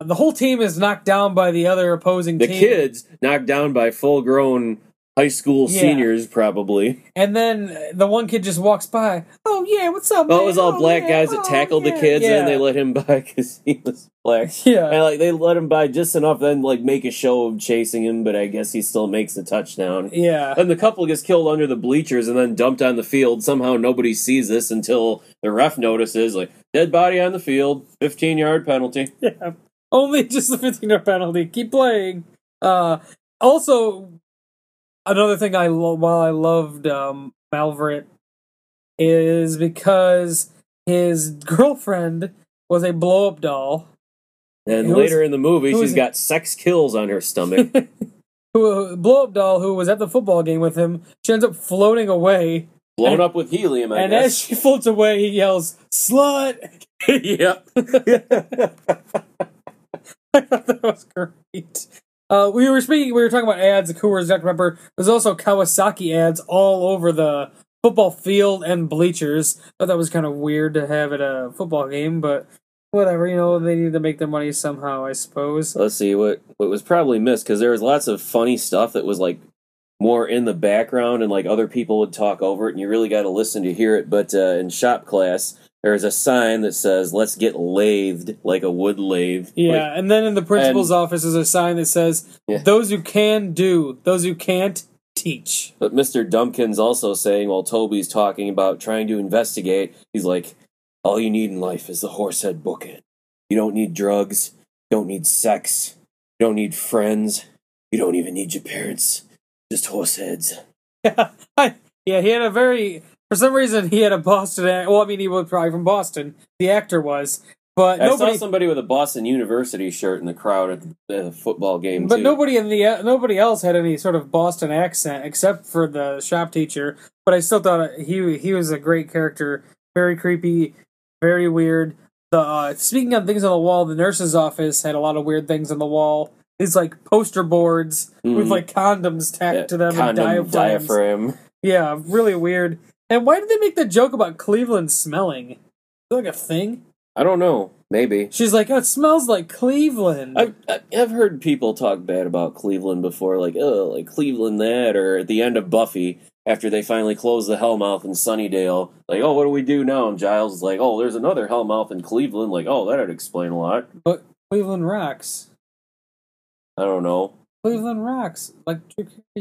The whole team is knocked down by the other opposing the team. kids knocked down by full grown high school Yeah. seniors probably And then the one kid just walks by. Oh yeah, what's up? well it was all Oh, black yeah. guys that Oh, tackled yeah. the kids and they let him (laughs) by because he was black (laughs) yeah. and like they let him by just enough then like make a show of chasing him but i guess he still makes the touchdown Yeah. and the couple gets killed under the bleachers and then dumped on the field somehow nobody sees this until the ref notices like dead body on the field 15 yard penalty (laughs) Yeah. Only just the 15 yard penalty. Keep playing. Uh, also, another thing I lo- while I loved um, Malvert is because his girlfriend was a blow up doll and Who later was- in the movie she's got sex kills on her stomach (laughs) who blow up doll who was at the football game with him. She ends up floating away, blown And- up with helium i and as she floats away, he yells "slut." (laughs) yep (laughs) I thought that was great. Uh, we were speaking. We were talking about ads. The Coors Dr Pepper. There's also Kawasaki ads all over the football field and bleachers. Thought that was kind of weird to have at a football game, but whatever. You know, they need to make their money somehow, I suppose. let's see what what was probably missed because there was lots of funny stuff that was like more in the background and like other people would talk over it and you really got to listen to hear it but uh, in shop class there's a sign that says let's get lathed like a wood lathe Yeah, Like, and then in the principal's office is a sign that says, Yeah. "Those who can do, those who can't teach." but mr dumpkin's also saying while toby's talking about trying to investigate he's like all you need in life is the horsehead bookend you don't need drugs don't need sex you don't need friends You don't even need your parents, just horse heads. (laughs) yeah, he had a very. For some reason, he had a Boston. ac- Well, I mean, he was probably from Boston. The actor was, but I nobody. saw somebody with a Boston University shirt in the crowd at the, the football game. But too. nobody in the nobody else had any sort of Boston accent except for the shop teacher. But I still thought he he was a great character. Very creepy, very weird. The uh, speaking of things on the wall, the nurse's office had a lot of weird things on the wall. These like poster boards with Mhm. like condoms tacked Yeah, to them and condom diaphragms. diaphragm. Yeah, really weird. And why did they make the joke about Cleveland smelling? Is that like a thing? I don't know. Maybe. She's like, oh, it smells like Cleveland. I've I've heard people talk bad about Cleveland before, like oh, like Cleveland that, or at the end of Buffy after they finally close the Hellmouth in Sunnydale, like oh, what do we do now? And Giles is like, oh, there's another Hellmouth in Cleveland, like oh, that'd explain a lot. but Cleveland rocks. I don't know, Cleveland rocks. Like,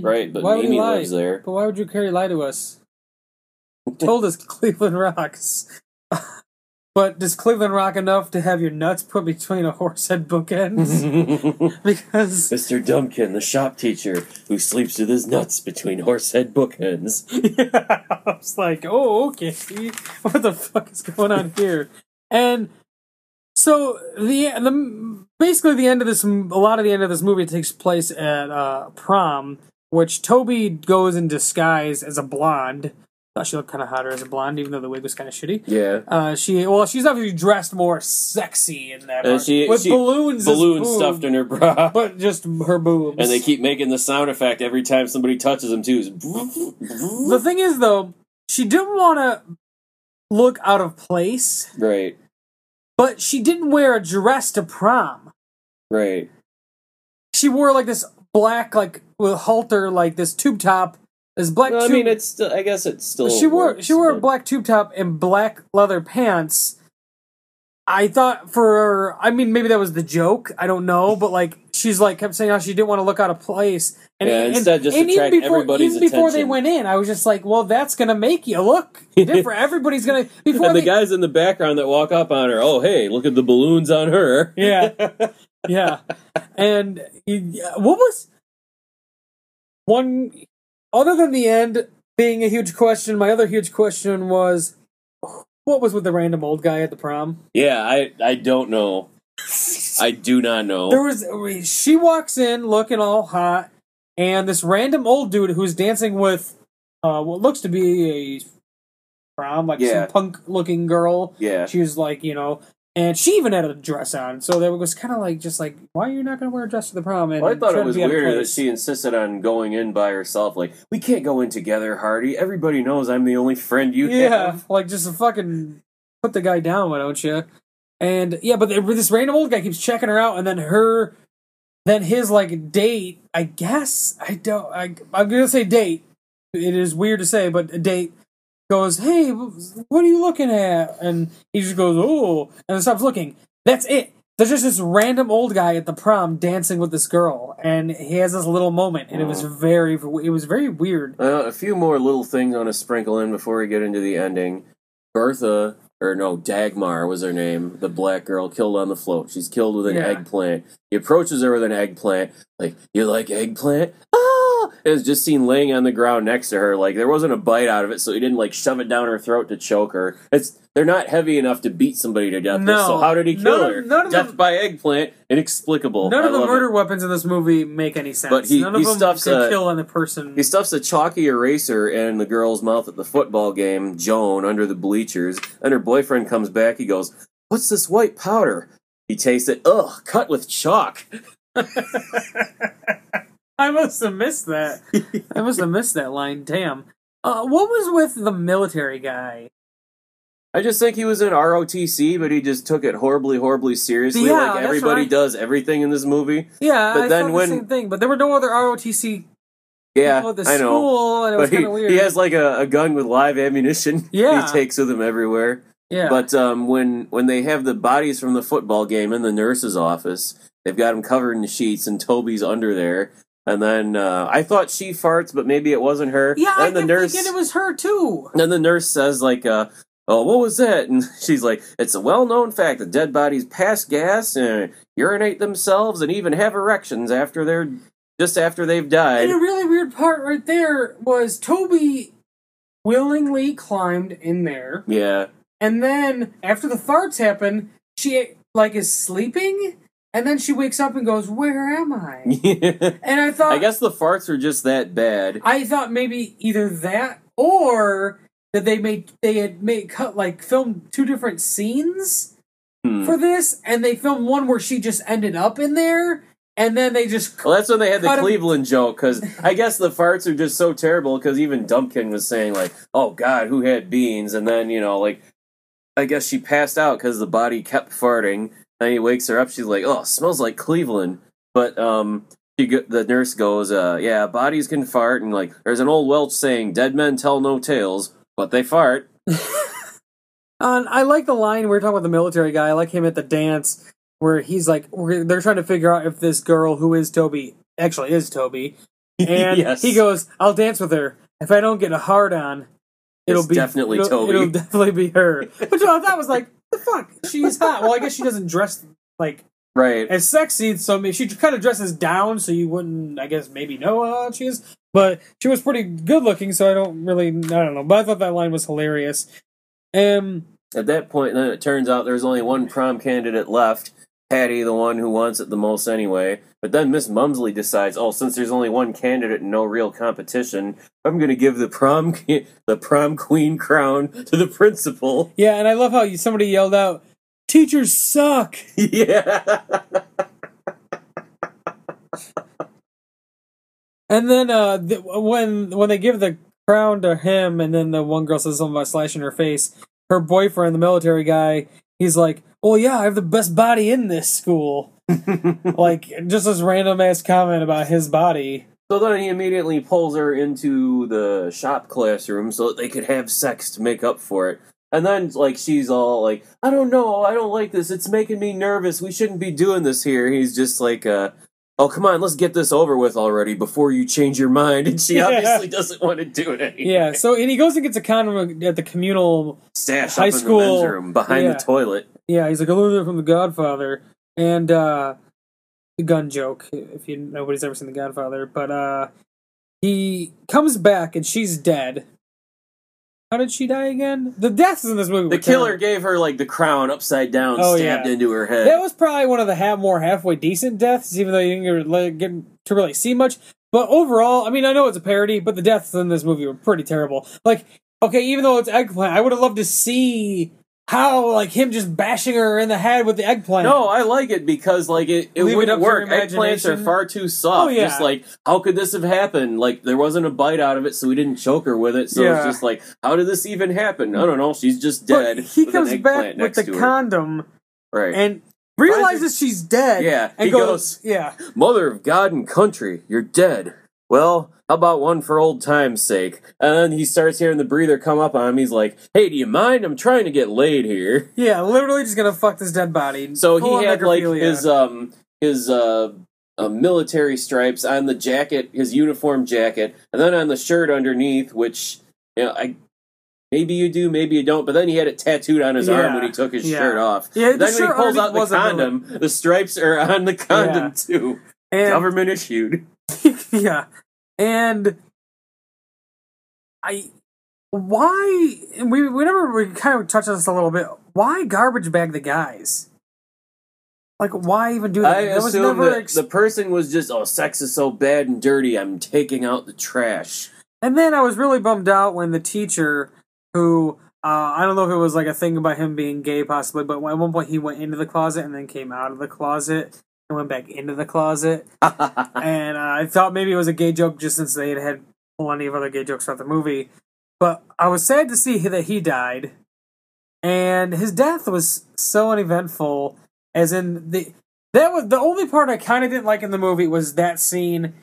right? But why would Amy you lie? lives there. But why would you carry lie to us? (laughs) Told us Cleveland rocks. but does Cleveland rock enough to have your nuts put between a horse head bookends? (laughs) because Mr. Dumpkin, the shop teacher, who sleeps with his nuts between horsehead bookends. (laughs) yeah, I was like, oh, okay. What the fuck is going on here? And so the the basically the end of this, a lot of the end of this movie takes place at uh, prom, which Toby goes in disguise as a blonde. Thought she looked kind of hotter as a blonde, even though the wig was kind of shitty. Yeah. Uh, she well, she's obviously dressed more sexy in that And part, she- with she- balloons, as Balloon boob, stuffed in her bra. (laughs) but just her boobs. And they keep making the sound effect every time somebody touches them too. The thing is, though, she didn't want to look out of place, right, but she didn't wear a dress to prom. right. She wore like this black, like with halter, like this tube top. This black. Well, I mean, it's still. I guess it's still. she wore works, she wore a black tube top and black leather pants. I thought for I mean maybe that was the joke I don't know but like she's like kept saying how she didn't want to look out of place and Yeah, instead just even attract before, everybody's even before they went in I was just like well that's gonna make you look (laughs) different everybody's gonna before And the they, guys in the background that walk up on her, oh hey, look at the balloons on her. Yeah. (laughs) yeah. And what was one other than the end being a huge question, my other huge question was what was with the random old guy at the prom? yeah, I I don't know. (laughs) I do not know. There was she walks in looking all hot and this random old dude who's dancing with uh what looks to be a prom like Yeah. some punk looking girl. yeah, She was like, you know, and she even had a dress on. So there was kind of like, just like, why are you not going to wear a dress to the prom? And Well, I thought it was be out of weird that she insisted on going in by herself. Like, we can't go in together, Hardy. Everybody knows I'm the only friend you yeah, have. (laughs) like just a fucking put the guy down, why don't you? And yeah, but this random old guy keeps checking her out, and then her, then his like date. I guess I don't. I I'm gonna say date. It is weird to say, but a date goes, "Hey, what are you looking at?" And he just goes, "Oh," and stops looking. That's it. There's just this random old guy at the prom dancing with this girl, and he has this little moment, and it was very, it was very weird. Uh, a few more little things I want to sprinkle in before we get into the ending. Bertha, or no, Dagmar was her name, the black girl killed on the float. She's killed with an Yeah. eggplant. He approaches her with an eggplant, like, you like eggplant? Ah! And it's just seen laying on the ground next to her. Like, there wasn't a bite out of it, so he didn't, like, shove it down her throat to choke her. It's They're not heavy enough to beat somebody to death. with, No. so how did he kill None her? none of Death them- by eggplant, inexplicable. None I of the love it. murder weapons in this movie make any sense. But he- None of he them stuffs could a- kill on the person. He stuffs a chalky eraser in the girl's mouth at the football game, Joan, under the bleachers. And her boyfriend comes back. He goes, What's this white powder? He tastes it. Ugh, cut with chalk. (laughs) (laughs) I must have missed that. I must have missed that line. Damn. Uh, what was with the military guy? I just think he was in ROTC, but he just took it horribly, horribly seriously. Yeah, like that's everybody right. does everything in this movie. Yeah, But I then when- the same thing. But there were no other ROTC Yeah, people at the I know. school, and it was But he, weird. he has like a, a gun with live ammunition. (laughs) Yeah. he takes with him everywhere. yeah, But um, when when they have the bodies from the football game in the nurse's office, they've got him covered in sheets, and Toby's under there. And then uh, I thought she farts, but maybe it wasn't her. yeah, I and the kept nurse, thinking it was her too. then the nurse says like, uh, "Oh, what was that?" And (laughs) she's like, "It's a well-known fact that dead bodies pass gas and urinate themselves, and even have erections after they're just after they've died. And a really weird part right there was Toby willingly climbed in there, Yeah. and then after the farts happen, she like is sleeping, and then she wakes up and goes, "Where am I?" (laughs) And I thought, I guess the farts were just that bad. I thought maybe either that or that they made they had made cut like filmed two different scenes Hmm. for this, and they filmed one where she just ended up in there, and then they just Well, that's when they had the Cleveland joke because (laughs) I guess the farts are just so terrible because even Dumpkin was saying like, "Oh God, who had beans?" And then you know, like, I guess she passed out because the body kept farting. And he wakes her up. She's like, "Oh, smells like Cleveland." But um, she go- the nurse goes, "Uh, yeah, bodies can fart." And like, there's an old Welsh saying, "Dead men tell no tales, but they fart." (laughs) Uh, I like the line we're talking about the military guy. I like him at the dance where he's like, we're, they're trying to figure out if this girl who is Toby actually is Toby, (laughs) and Yes. he goes, "I'll dance with her. If I don't get a hard on, it'll It's be definitely it'll, Toby." It'll (laughs) definitely be her." Which I thought was like, the fuck, she's hot. Well, I guess she doesn't dress like Right. as sexy, so maybe she kind of dresses down, so you wouldn't, I guess, maybe know how hot she is. But she was pretty good looking, so I don't really, I don't know. But I thought that line was hilarious. Um, At that point, then it turns out there's only one prom candidate left. Patty, the one who wants it the most anyway. But then Miss Mumsley decides, oh, since there's only one candidate and no real competition, I'm going to give the prom (laughs) the prom queen crown to the principal. (laughs) yeah, and I love how you, somebody yelled out, "Teachers suck." (laughs) yeah. And then uh, th- when when they give the crown to him, and then the one girl says something about slashing her face, her boyfriend, the military guy, he's like, "Oh yeah, I have the best body in this school." (laughs) like just this random ass comment about his body. So then he immediately pulls her into the shop classroom so that they could have sex to make up for it. And then, like, she's all like, I don't know, I don't like this, it's making me nervous, we shouldn't be doing this here. He's just like, uh, oh, come on, let's get this over with already before you change your mind. And she (laughs) Yeah. obviously doesn't want to do it anymore. Yeah. So and he goes and gets a condom at the communal. Stash High school- room behind yeah. the toilet. Yeah, he's like a little bit from The Godfather, and uh, the gun joke. If you nobody's ever seen The Godfather, but uh, he comes back and she's dead. How did she die again? The deaths in this movie. The were killer terrible. gave her, like, the crown upside down, Oh, stabbed yeah. into her head. That was probably one of the half, more halfway decent deaths, even though you didn't get, get to really see much. But overall, I mean, I know it's a parody, but the deaths in this movie were pretty terrible. Like, okay, even though it's eggplant, I would have loved to see how, like, him just bashing her in the head with the eggplant. No, I like it because like it, it Leave wouldn't up work. Eggplants are far too soft. Oh, yeah. Just like how could this have happened? Like there wasn't a bite out of it, so we didn't choke her with it. So Yeah. it's just like how did this even happen? I don't know. She's just But dead. he with an comes back with next the condom right. and realizes she's dead. Yeah, and he goes, goes- yeah, Mother of God and country, you're dead. Well, how about one for old time's sake? And then he starts hearing the breather come up on him. He's like, "Hey, do you mind? I'm trying to get laid here." (laughs) yeah, literally just gonna fuck this dead body. So Full he had like his um his uh, uh military stripes on the jacket, his uniform jacket, and then on the shirt underneath, which you know I maybe you do, maybe you don't. But then he had it tattooed on his arm when he took his yeah. shirt off. Yeah, the then when he pulls out the condom, the stripes are on the condom Yeah. too. and, Government issued. (laughs) yeah, and I why we we never we kind of touched on this a little bit. Why garbage bag the guys? Like, why even do that? I That was assume never that ex- the person was just, oh, sex is so bad and dirty. I'm taking out the trash. And then I was really bummed out when the teacher, who uh, I don't know if it was like a thing about him being gay, possibly, but at one point he went into the closet and then came out of the closet and went back into the closet. (laughs) and uh, I thought maybe it was a gay joke just since they had had plenty of other gay jokes throughout the movie. But I was sad to see that he died, and his death was so uneventful. As in the that was the only part I kind of didn't like in the movie was that scene,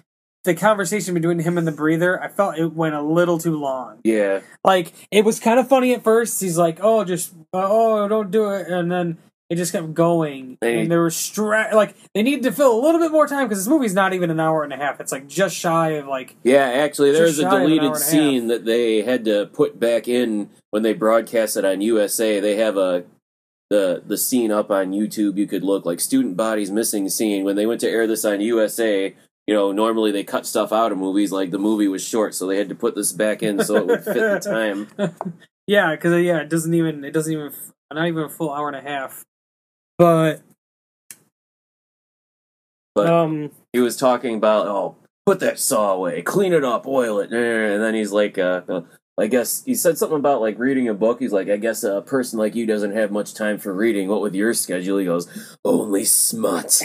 the conversation between him and the breather. I felt it went a little too long. yeah. Like it was kind of funny at first. He's like, "Oh, just oh, don't do it," and then it just kept going. They- and there was stra- like they needed to fill a little bit more time because this movie's not even an hour and a half. It's like just shy of like Yeah, actually, there's a shy an hour deleted scene that they had to put back in when they broadcast it on USA. They have a the the scene up on YouTube. You could look like student bodies missing scene when they went to air this on USA. you know, normally they cut stuff out of movies. Like the movie was short, so they had to put this back in so it would fit the (laughs) time. Yeah, because uh, yeah, it doesn't even it doesn't even not even a full hour and a half. But But um, he was talking about, oh, put that saw away, clean it up, oil it, and then he's like, uh, uh, I guess he said something about like reading a book. He's like, I guess a person like you doesn't have much time for reading. What with your schedule? He goes, only smut.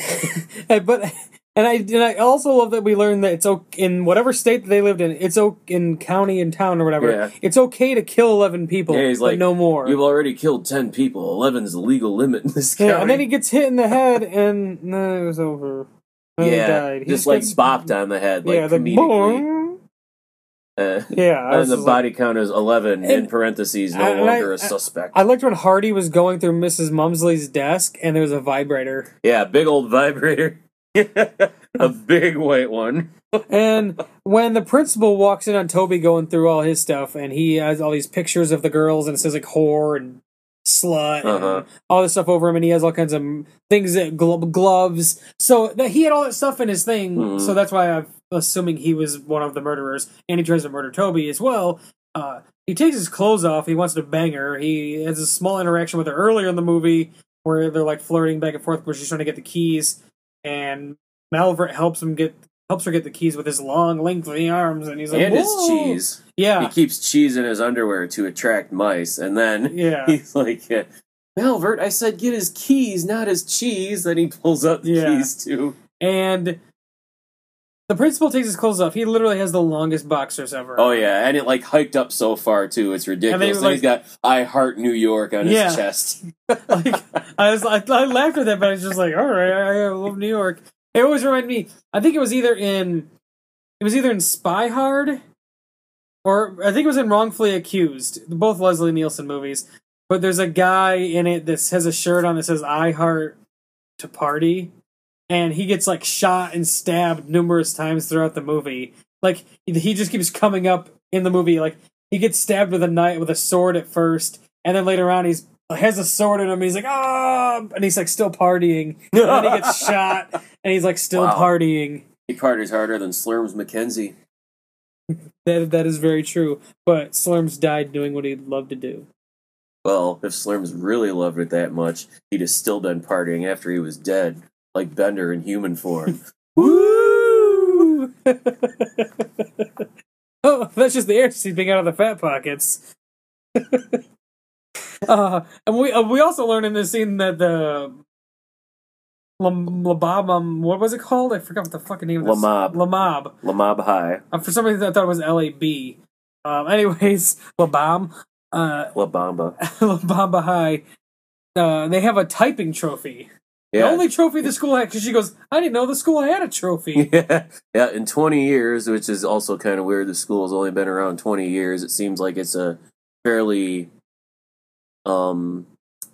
(laughs) but and I and I also love that we learned that it's okay in whatever state that they lived in. It's okay in county and town or whatever. Yeah. It's okay to kill eleven people, Yeah, he's but like, no more. You've already killed ten people. Eleven's the legal limit in this county. yeah, and then he gets hit in the head, and no, it was over. And he died. He just like gets- bopped on the head, like yeah, the comedically. Uh, (laughs) Yeah, I and the just like- body count is eleven in parentheses, no I- longer a I- suspect. I liked when Hardy was going through Mrs. Mumsley's desk, and there was a vibrator. yeah, big old vibrator, (laughs) a big white one. (laughs) And when the principal walks in on Toby going through all his stuff, and he has all these pictures of the girls, and it says like whore and slut Uh-huh. and all this stuff over him, and he has all kinds of things that glo- gloves. So that he had all that stuff in his thing. Mhm. So that's why I'm assuming he was one of the murderers, and he tries to murder Toby as well. Uh, he takes his clothes off. He wants to bang her. He has a small interaction with her earlier in the movie where they're like flirting back and forth, where she's trying to get the keys, and Malvert helps him get helps her get the keys with his long, lengthy arms, and he's like, and his cheese. He keeps cheese in his underwear to attract mice, and then (laughs) yeah, he's like, uh, "Malvert, I said get his keys, not his cheese." Then he pulls out the Yeah. keys too. and. The principal takes his clothes off. He literally has the longest boxers ever. Oh yeah, and it like hiked up so far too. It's ridiculous. And And, they, like- he's got "I Heart New York" on his chest. (laughs) like I was, I, I laughed at that, but I was just like, all right, I, I love New York. It always reminded me. I think it was either in, it was either in Spy Hard, or I think it was in Wrongfully Accused. Both Leslie Nielsen movies. But there's a guy in it that has a shirt on that says "I Heart to Party," and he gets like shot and stabbed numerous times throughout the movie. Like he just keeps coming up in the movie. Like he gets stabbed with a knife with a sword at first, and then later on he's has a sword in him. He's like ah, and he's like still partying. And then he gets (laughs) shot, and he's like still Wow. partying. He parties harder than Slurms McKenzie. (laughs) That that is very true. But Slurms died doing what he loved to do. Well, if Slurms really loved it that much, he'd have still been partying after he was dead, like Bender in human form. (laughs) Woo! (laughs) oh, that's just the air seeping out of the fat pockets. (laughs) uh, and we uh, we also learn in this scene that the Lam- Labob, um, what was it called? I forgot what the fucking name of this. Lamob. Lamob. Lamob High. Uh, for some reason, I thought it was L A B. Um, anyways, Labam, uh, La Bamba. Labamba High. Uh, they have a typing trophy. The only trophy the school had, because she goes, I didn't know the school had a trophy. (laughs) yeah, yeah. In 20 years, which is also kind of weird, the school has only been around 20 years. It seems like it's a fairly um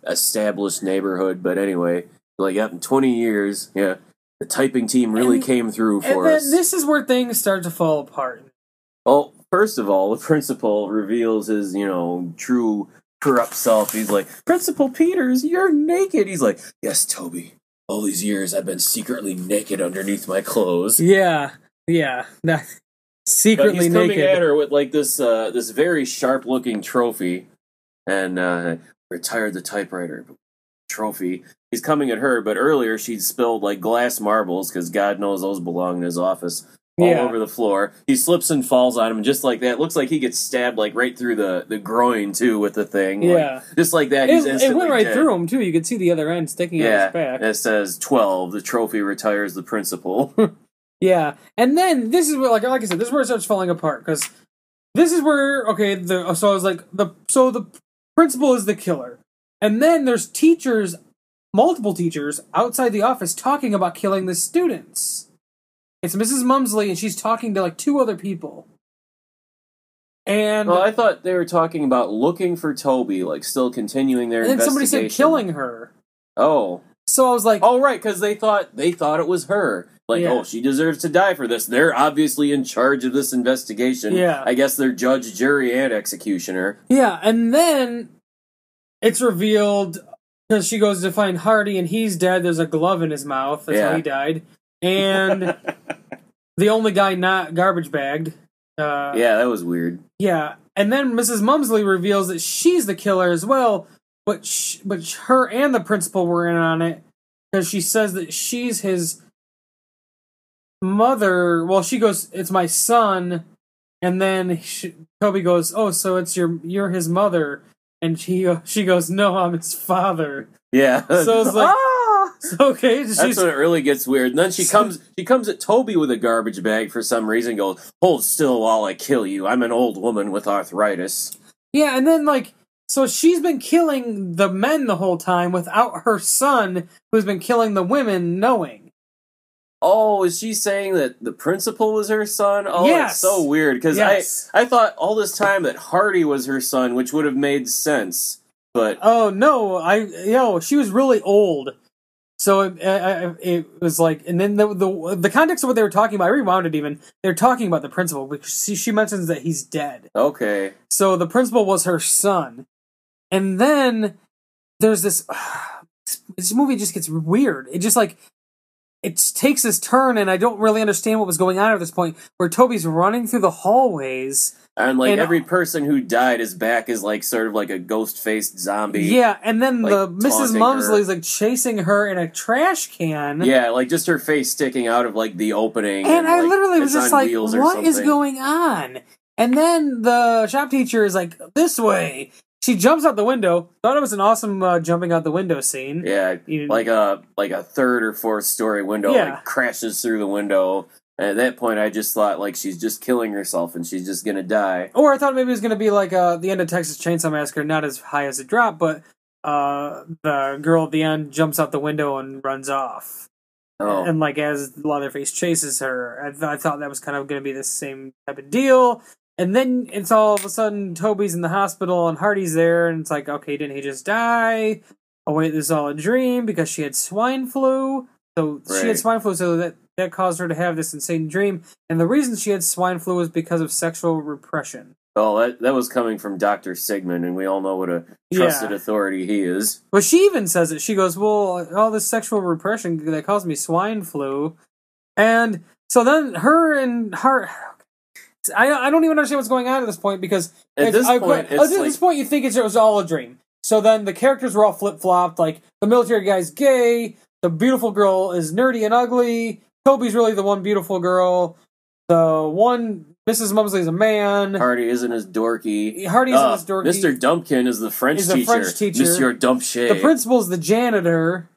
established neighborhood, but anyway, like yeah, in 20 years, yeah, the typing team really And- came through and for then us. this is where things start to fall apart. Well, first of all, (laughs) the principal reveals his, you know, true corrupt self. He's like, Principal Peters, you're naked. He's like, Yes, Toby. All these years I've been secretly naked underneath my clothes. Yeah, yeah. That, But secretly he's coming at her with like this uh this very sharp looking trophy and uh retired the typewriter trophy. He's coming at her, but earlier she'd spilled like glass marbles because God knows those belong in his office all Yeah. over the floor. He slips and falls on him just like that. Looks like he gets stabbed like right through the, the groin too with the thing. Like, Yeah. just like that. It, He's it went right dead. through him too. You could see the other end sticking out Yeah, his back. it says twelve. The trophy retires the principal. (laughs) Yeah, and then this is where, like, like I said, this is where it starts falling apart because this is where okay, the so I was like the so the principal is the killer, and then there's teachers, multiple teachers outside the office talking about killing the students. It's Mrs. Mumsley, and she's talking to like two other people, and well, I thought they were talking about looking for Toby, like still continuing their investigation. and then somebody said killing her. Oh, So I was like, oh, right, because they thought they thought it was her. Like, Yeah. oh, she deserves to die for this. They're obviously in charge of this investigation. Yeah. I guess they're judge, jury, and executioner. Yeah, and then it's revealed because she goes to find Hardy and he's dead. There's a glove in his mouth. That's Yeah. how he died. And the only guy not garbage bagged. Uh, Yeah, that was weird. Yeah, and then Mrs. Mumsley reveals that she's the killer as well, but sh- but her and the principal were in on it because she says that she's his mother. Well, she goes, "It's my son," and then she, Toby goes, "Oh, so it's your you're his mother," and she (laughs) she goes, "No, I'm his father." Yeah. So it's like- (laughs) Ah! (laughs) Okay, she's That's when it really gets weird. And then she comes she comes at Toby with a garbage bag for some reason, goes, Hold still while I kill you. I'm an old woman with arthritis. Yeah, and then like so she's been killing the men the whole time without her son who's been killing the women knowing. Oh, is she saying that the principal was her son? Oh, Yes. it's so weird because Yes. I I thought all this time that Hardy was her son, which would have made sense. But Oh no, I yo, she was really old. So it, it was like, and then the, the the context of what they were talking about, I rewound it even. They're talking about the principal because she, she mentions that he's dead. okay. So the principal was her son, and then there's this. (sighs) this movie just gets weird. It just like it takes this turn, and I don't really understand what was going on at this point. Where Toby's running through the hallways, And like And- every person who died, his back is like sort of like a ghost faced zombie. yeah, and then like, the Mrs. Mumsley's her. like chasing her in a trash can. Yeah, like just her face sticking out of like the opening. and I like, literally was just like, "What is going on?" And then the shop teacher is like, "This way." She jumps out the window. Thought it was an awesome uh, jumping out the window scene. Yeah, You- like a like a third or fourth story window Yeah. like crashes through the window. At that point, I just thought like she's just killing herself and she's just gonna die. Or I thought maybe it was to be like uh, the end of Texas Chainsaw Massacre, not as high as it dropped, but uh, the girl at the end jumps out the window and runs off. Oh, And like as Leatherface chases her, I, th- I thought that was kind of to be the same type of deal. And then it's all of a sudden Toby's in the hospital and Hardy's there, and it's like, okay, didn't he just die? Oh wait, this is all a dream because she had swine flu. So she had swine flu, so that that caused her to have this insane dream. And the reason she had swine flu was because of sexual repression. oh, that that was coming from Doctor Sigmund, and we all know what a trusted Yeah. authority he is. But she even says it. She goes, "Well, all this sexual repression that caused me swine flu," and so then her and her. I I don't even understand what's going on at this point because At this I- point, at it's this like point you think it's, it was all a dream. So then the characters were all flip flopped. Like the military guy's gay, the beautiful girl is nerdy and ugly. Toby's really the one beautiful girl. The one Mrs. Mumsley's a man. Hardy isn't as dorky. Hardy's in Uh, his dorky. Mr. Dumpkin is the French Is teacher. French teacher. Monsieur Dumpshay. The principal's the janitor.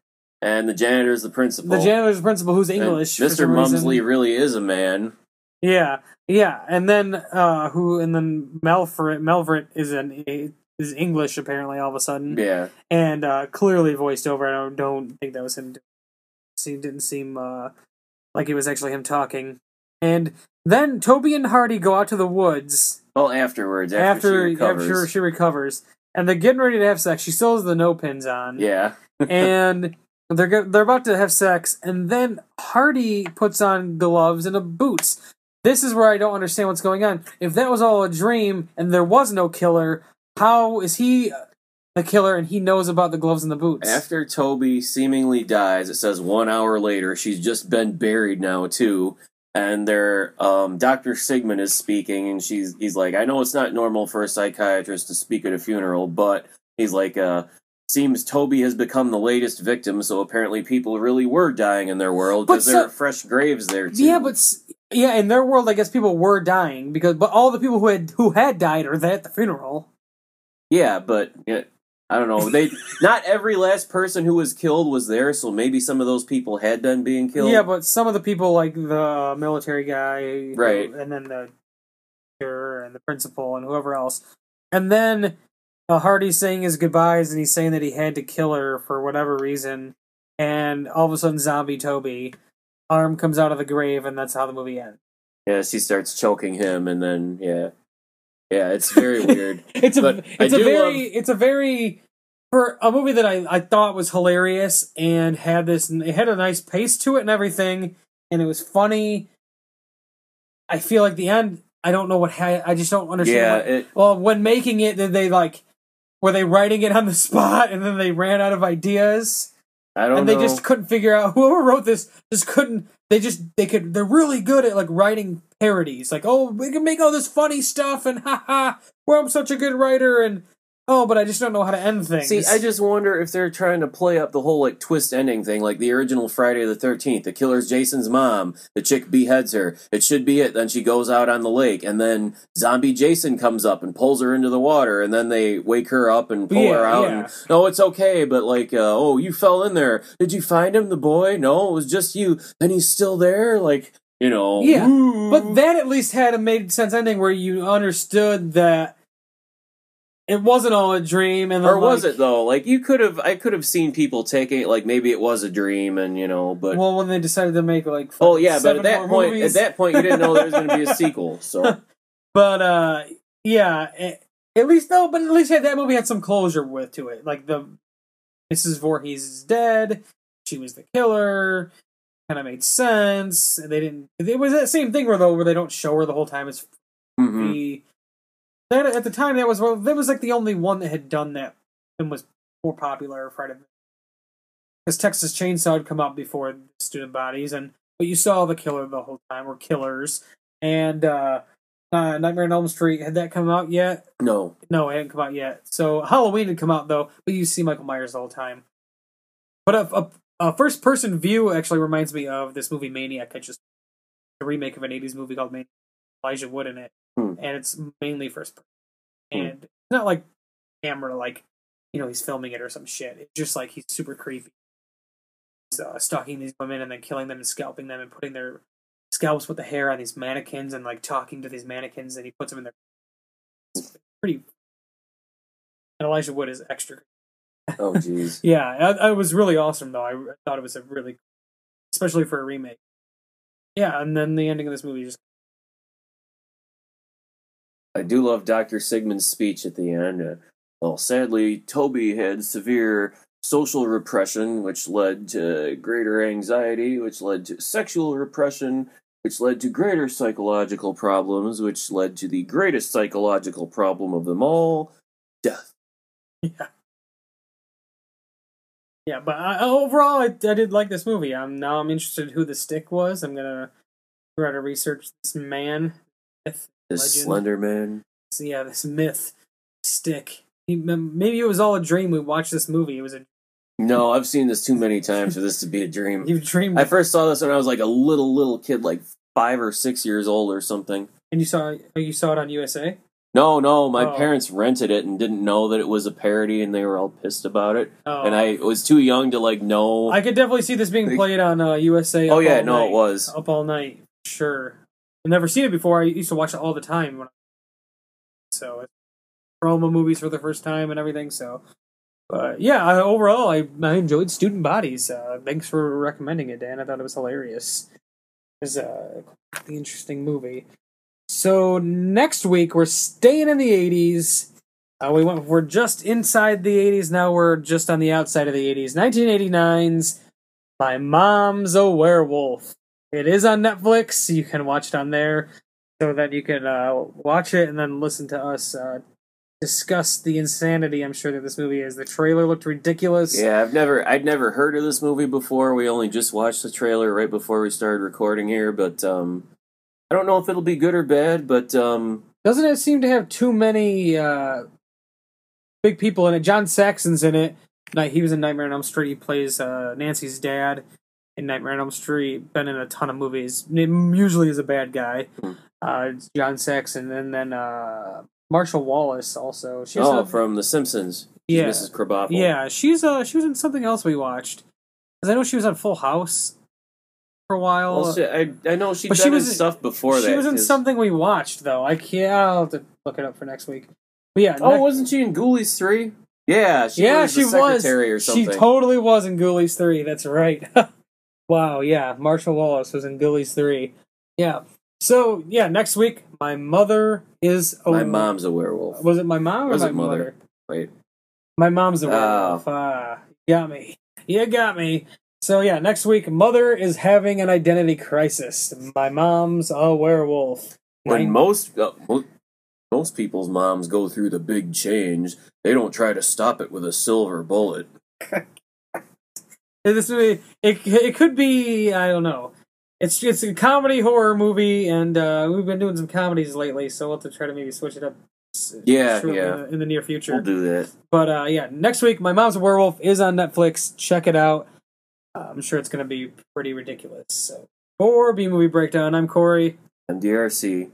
and the janitor is the principal. The janitor's the principal who's English. for Mr. some reason. Mumsley really is a man. Yeah, yeah, and then uh who and then Melfret Melvert is an is English apparently all of a sudden, Yeah. and uh clearly voiced over. I don't, don't think that was him. He didn't seem uh like it was actually him talking. And then Toby and Hardy go out to the woods Well, afterwards, after, after she recovers. after she recovers, and they're getting ready to have sex. She still has the no pins on. Yeah. (laughs) and they're they're about to have sex, and then Hardy puts on gloves and a boots. This is where I don't understand what's going on. If that was all a dream and there was no killer, how is he the killer and he knows about the gloves and the boots? After Toby seemingly dies, it says one hour later, she's just been buried now too. And there, um, Doctor Sigmund is speaking, and she's he's like, I know it's not normal for a psychiatrist to speak at a funeral, but he's like, uh, seems Toby has become the latest victim, so apparently people really were dying in their world because so- there are fresh graves there too. yeah, but yeah, in their world, I guess people were dying because, but all the people who had who had died are there at the funeral. yeah, but yeah, I don't know. They not every last person who was killed was there, so maybe some of those people had done being killed. Yeah, but some of the people, like the military guy, Right. and then the teacher and the principal and whoever else, and then uh, Hardy's saying his goodbyes, and he's saying that he had to kill her for whatever reason, and all of a sudden, zombie Toby arm comes out of the grave, and that's how the movie ends. Yeah, she starts choking him, and then yeah, yeah, it's very weird. (laughs) it's a But I it's a very love- it's a very for a movie that I, I thought was hilarious and had this it had a nice pace to it and everything and it was funny. I feel like the end I don't know what ha- I just don't understand. yeah, what- it, well, when making it, did they like were they writing it on the (laughs) spot and then they ran out of ideas I don't and know. they just couldn't figure out (laughs) whoever wrote this just couldn't they just they could they're really good at like writing parodies. Like, oh, we can make all this funny stuff and haha, well, I'm such a good writer and oh, but I just don't know how to end things. See, I just wonder if they're trying to play up the whole like twist ending thing, like the original Friday the Thirteenth. The killer's Jason's mom. The chick beheads her. It should be it. Then she goes out on the lake, and then zombie Jason comes up and pulls her into the water, and then they wake her up and pull Yeah, her out. yeah. And no, it's okay, but like, uh, oh, you fell in there. Did you find him, the boy? No, it was just you. And he's still there. Like, you know. Yeah, ooh. But that at least had a made sense ending where you understood that it wasn't all a dream, and Or was like- it though? Like you could have, I could have seen people taking it like maybe it was a dream, and you know, but Well, when they decided to make like Oh yeah, but at that point, movies. at that point, you didn't know there was going to be a (laughs) sequel. So (laughs) but uh, yeah, it, at least though, but at least had, that movie had some closure with to it. Like the Mrs. Voorhees is dead. She was the killer. Kind of made sense. And they didn't. It was that same thing where though where they don't show her the whole time. It's Mhm. the that at the time that was well that was like the only one that had done that and was more popular Friday because Texas Chainsaw had come out before Student Bodies and but you saw the killer the whole time or killers. And uh, uh Nightmare on Elm Street had that come out yet? No, no it hadn't come out yet. So Halloween had come out though but you see Michael Myers the whole time. But a, a, a first person view actually reminds me of this movie Maniac I just a remake of an 80s movie called Maniac Elijah Wood in it Hmm. and it's mainly first person. Hmm. and it's not like camera like you know he's filming it or some shit. It's just like he's super creepy. He's uh, stalking these women and then killing them and scalping them and putting their scalps with the hair on these mannequins and like talking to these mannequins and he puts them in their it's (laughs) pretty and Elijah Wood is extra oh jeez, (laughs) yeah I, I was really awesome though. I thought it was a really especially for a remake. Yeah and then the ending of this movie just I do love Doctor Sigmund's speech at the end. Uh, well, sadly, Toby had severe social repression, which led to greater anxiety, which led to sexual repression, which led to greater psychological problems, which led to the greatest psychological problem of them all: death. Yeah. Yeah, but I, overall, I, I did like this movie. I'm now I'm interested in who the stick was. I'm gonna try to research this man, This Legend. Slender Man. so yeah, this myth stick. Maybe it was all a dream. We watched this movie. It was a No, I've seen this too many times for this to be a dream. (laughs) you dreamed, I first saw this when I was like a little little kid, like five or six years old or something. and you saw you saw it on USA. No, no, my Oh. parents rented it and didn't know that it was a parody, and they were all pissed about it. Oh. And I was too young to like know. I could definitely see this being played on uh, USA. oh yeah, no, Night. it was. up all night. Sure, I've never seen it before. I used to watch it all the time. When so it's promo movies for the first time and everything. So, but yeah, I, overall, I I enjoyed Student Bodies. Uh, thanks for recommending it, Dan. I thought it was hilarious. It was a interesting movie. So next week we're staying in the '80s. Uh, we went. We're just inside the '80s now. We're just on the outside of the '80s. 1989's My Mom's a Werewolf. It is on Netflix. You can watch it on there, so that you can uh, watch it and then listen to us uh, discuss the insanity. I'm sure that this movie is. The trailer looked ridiculous. Yeah, I've never, I'd never heard of this movie before. We only just watched the trailer right before we started recording here, but um, I don't know if it'll be good or bad. But um, Doesn't it seem to have too many uh, big people in it? John Saxon's in it. Night he was in Nightmare on Elm Street. He plays uh, Nancy's dad in Nightmare on Elm Street. Been in a ton of movies. Usually is a bad guy. Hmm. Uh, John Saxon, and then uh, Marcia Wallace also. She's oh, a- from The Simpsons, She's Yeah. Mrs. Krabappel. yeah, she's uh she was in something else we watched. Because I know she was on Full House for a while. Well, she, I, I know done she was- in stuff before she that. was in 'cause- something we watched though. I can't. I'll have to look it up for next week. But yeah, Oh, next- wasn't she in Ghoulies three? Yeah, she yeah, was she the was. or something. She totally was in Ghoulies three. That's right. (laughs) wow. Yeah, Marcia Wallace was in Ghoulies three. Yeah. So yeah, next week my mother is a My mom's a werewolf. Was it my mom or Was my it mother? mother? Wait, My mom's a Oh. werewolf. Ah, you got me. You got me. So yeah, next week, mother is having an identity crisis. My mom's a werewolf. when Nine- most uh, mo- most people's moms go through the big change, they don't try to stop it with a silver bullet. (laughs) this movie, it it could be I don't know. it's it's a comedy horror movie, and uh, we've been doing some comedies lately, so we'll have to try to maybe switch it up. Yeah, yeah. In the, in the near future. We'll do that. But uh, yeah, next week, My Mom's a Werewolf is on Netflix. Check it out. Uh, I'm sure it's going to be pretty ridiculous. So for B Movie Breakdown, I'm Corey. I'm DRC.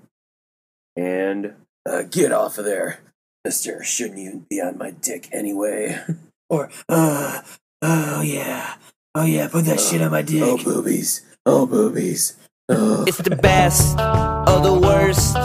And uh, get off of there, Mister. Shouldn't you be on my dick anyway? (laughs) Or, uh, oh yeah. Oh yeah, put that shit on my uh, dick. Oh boobies. Oh boobies. Oh. It's the best of the worst.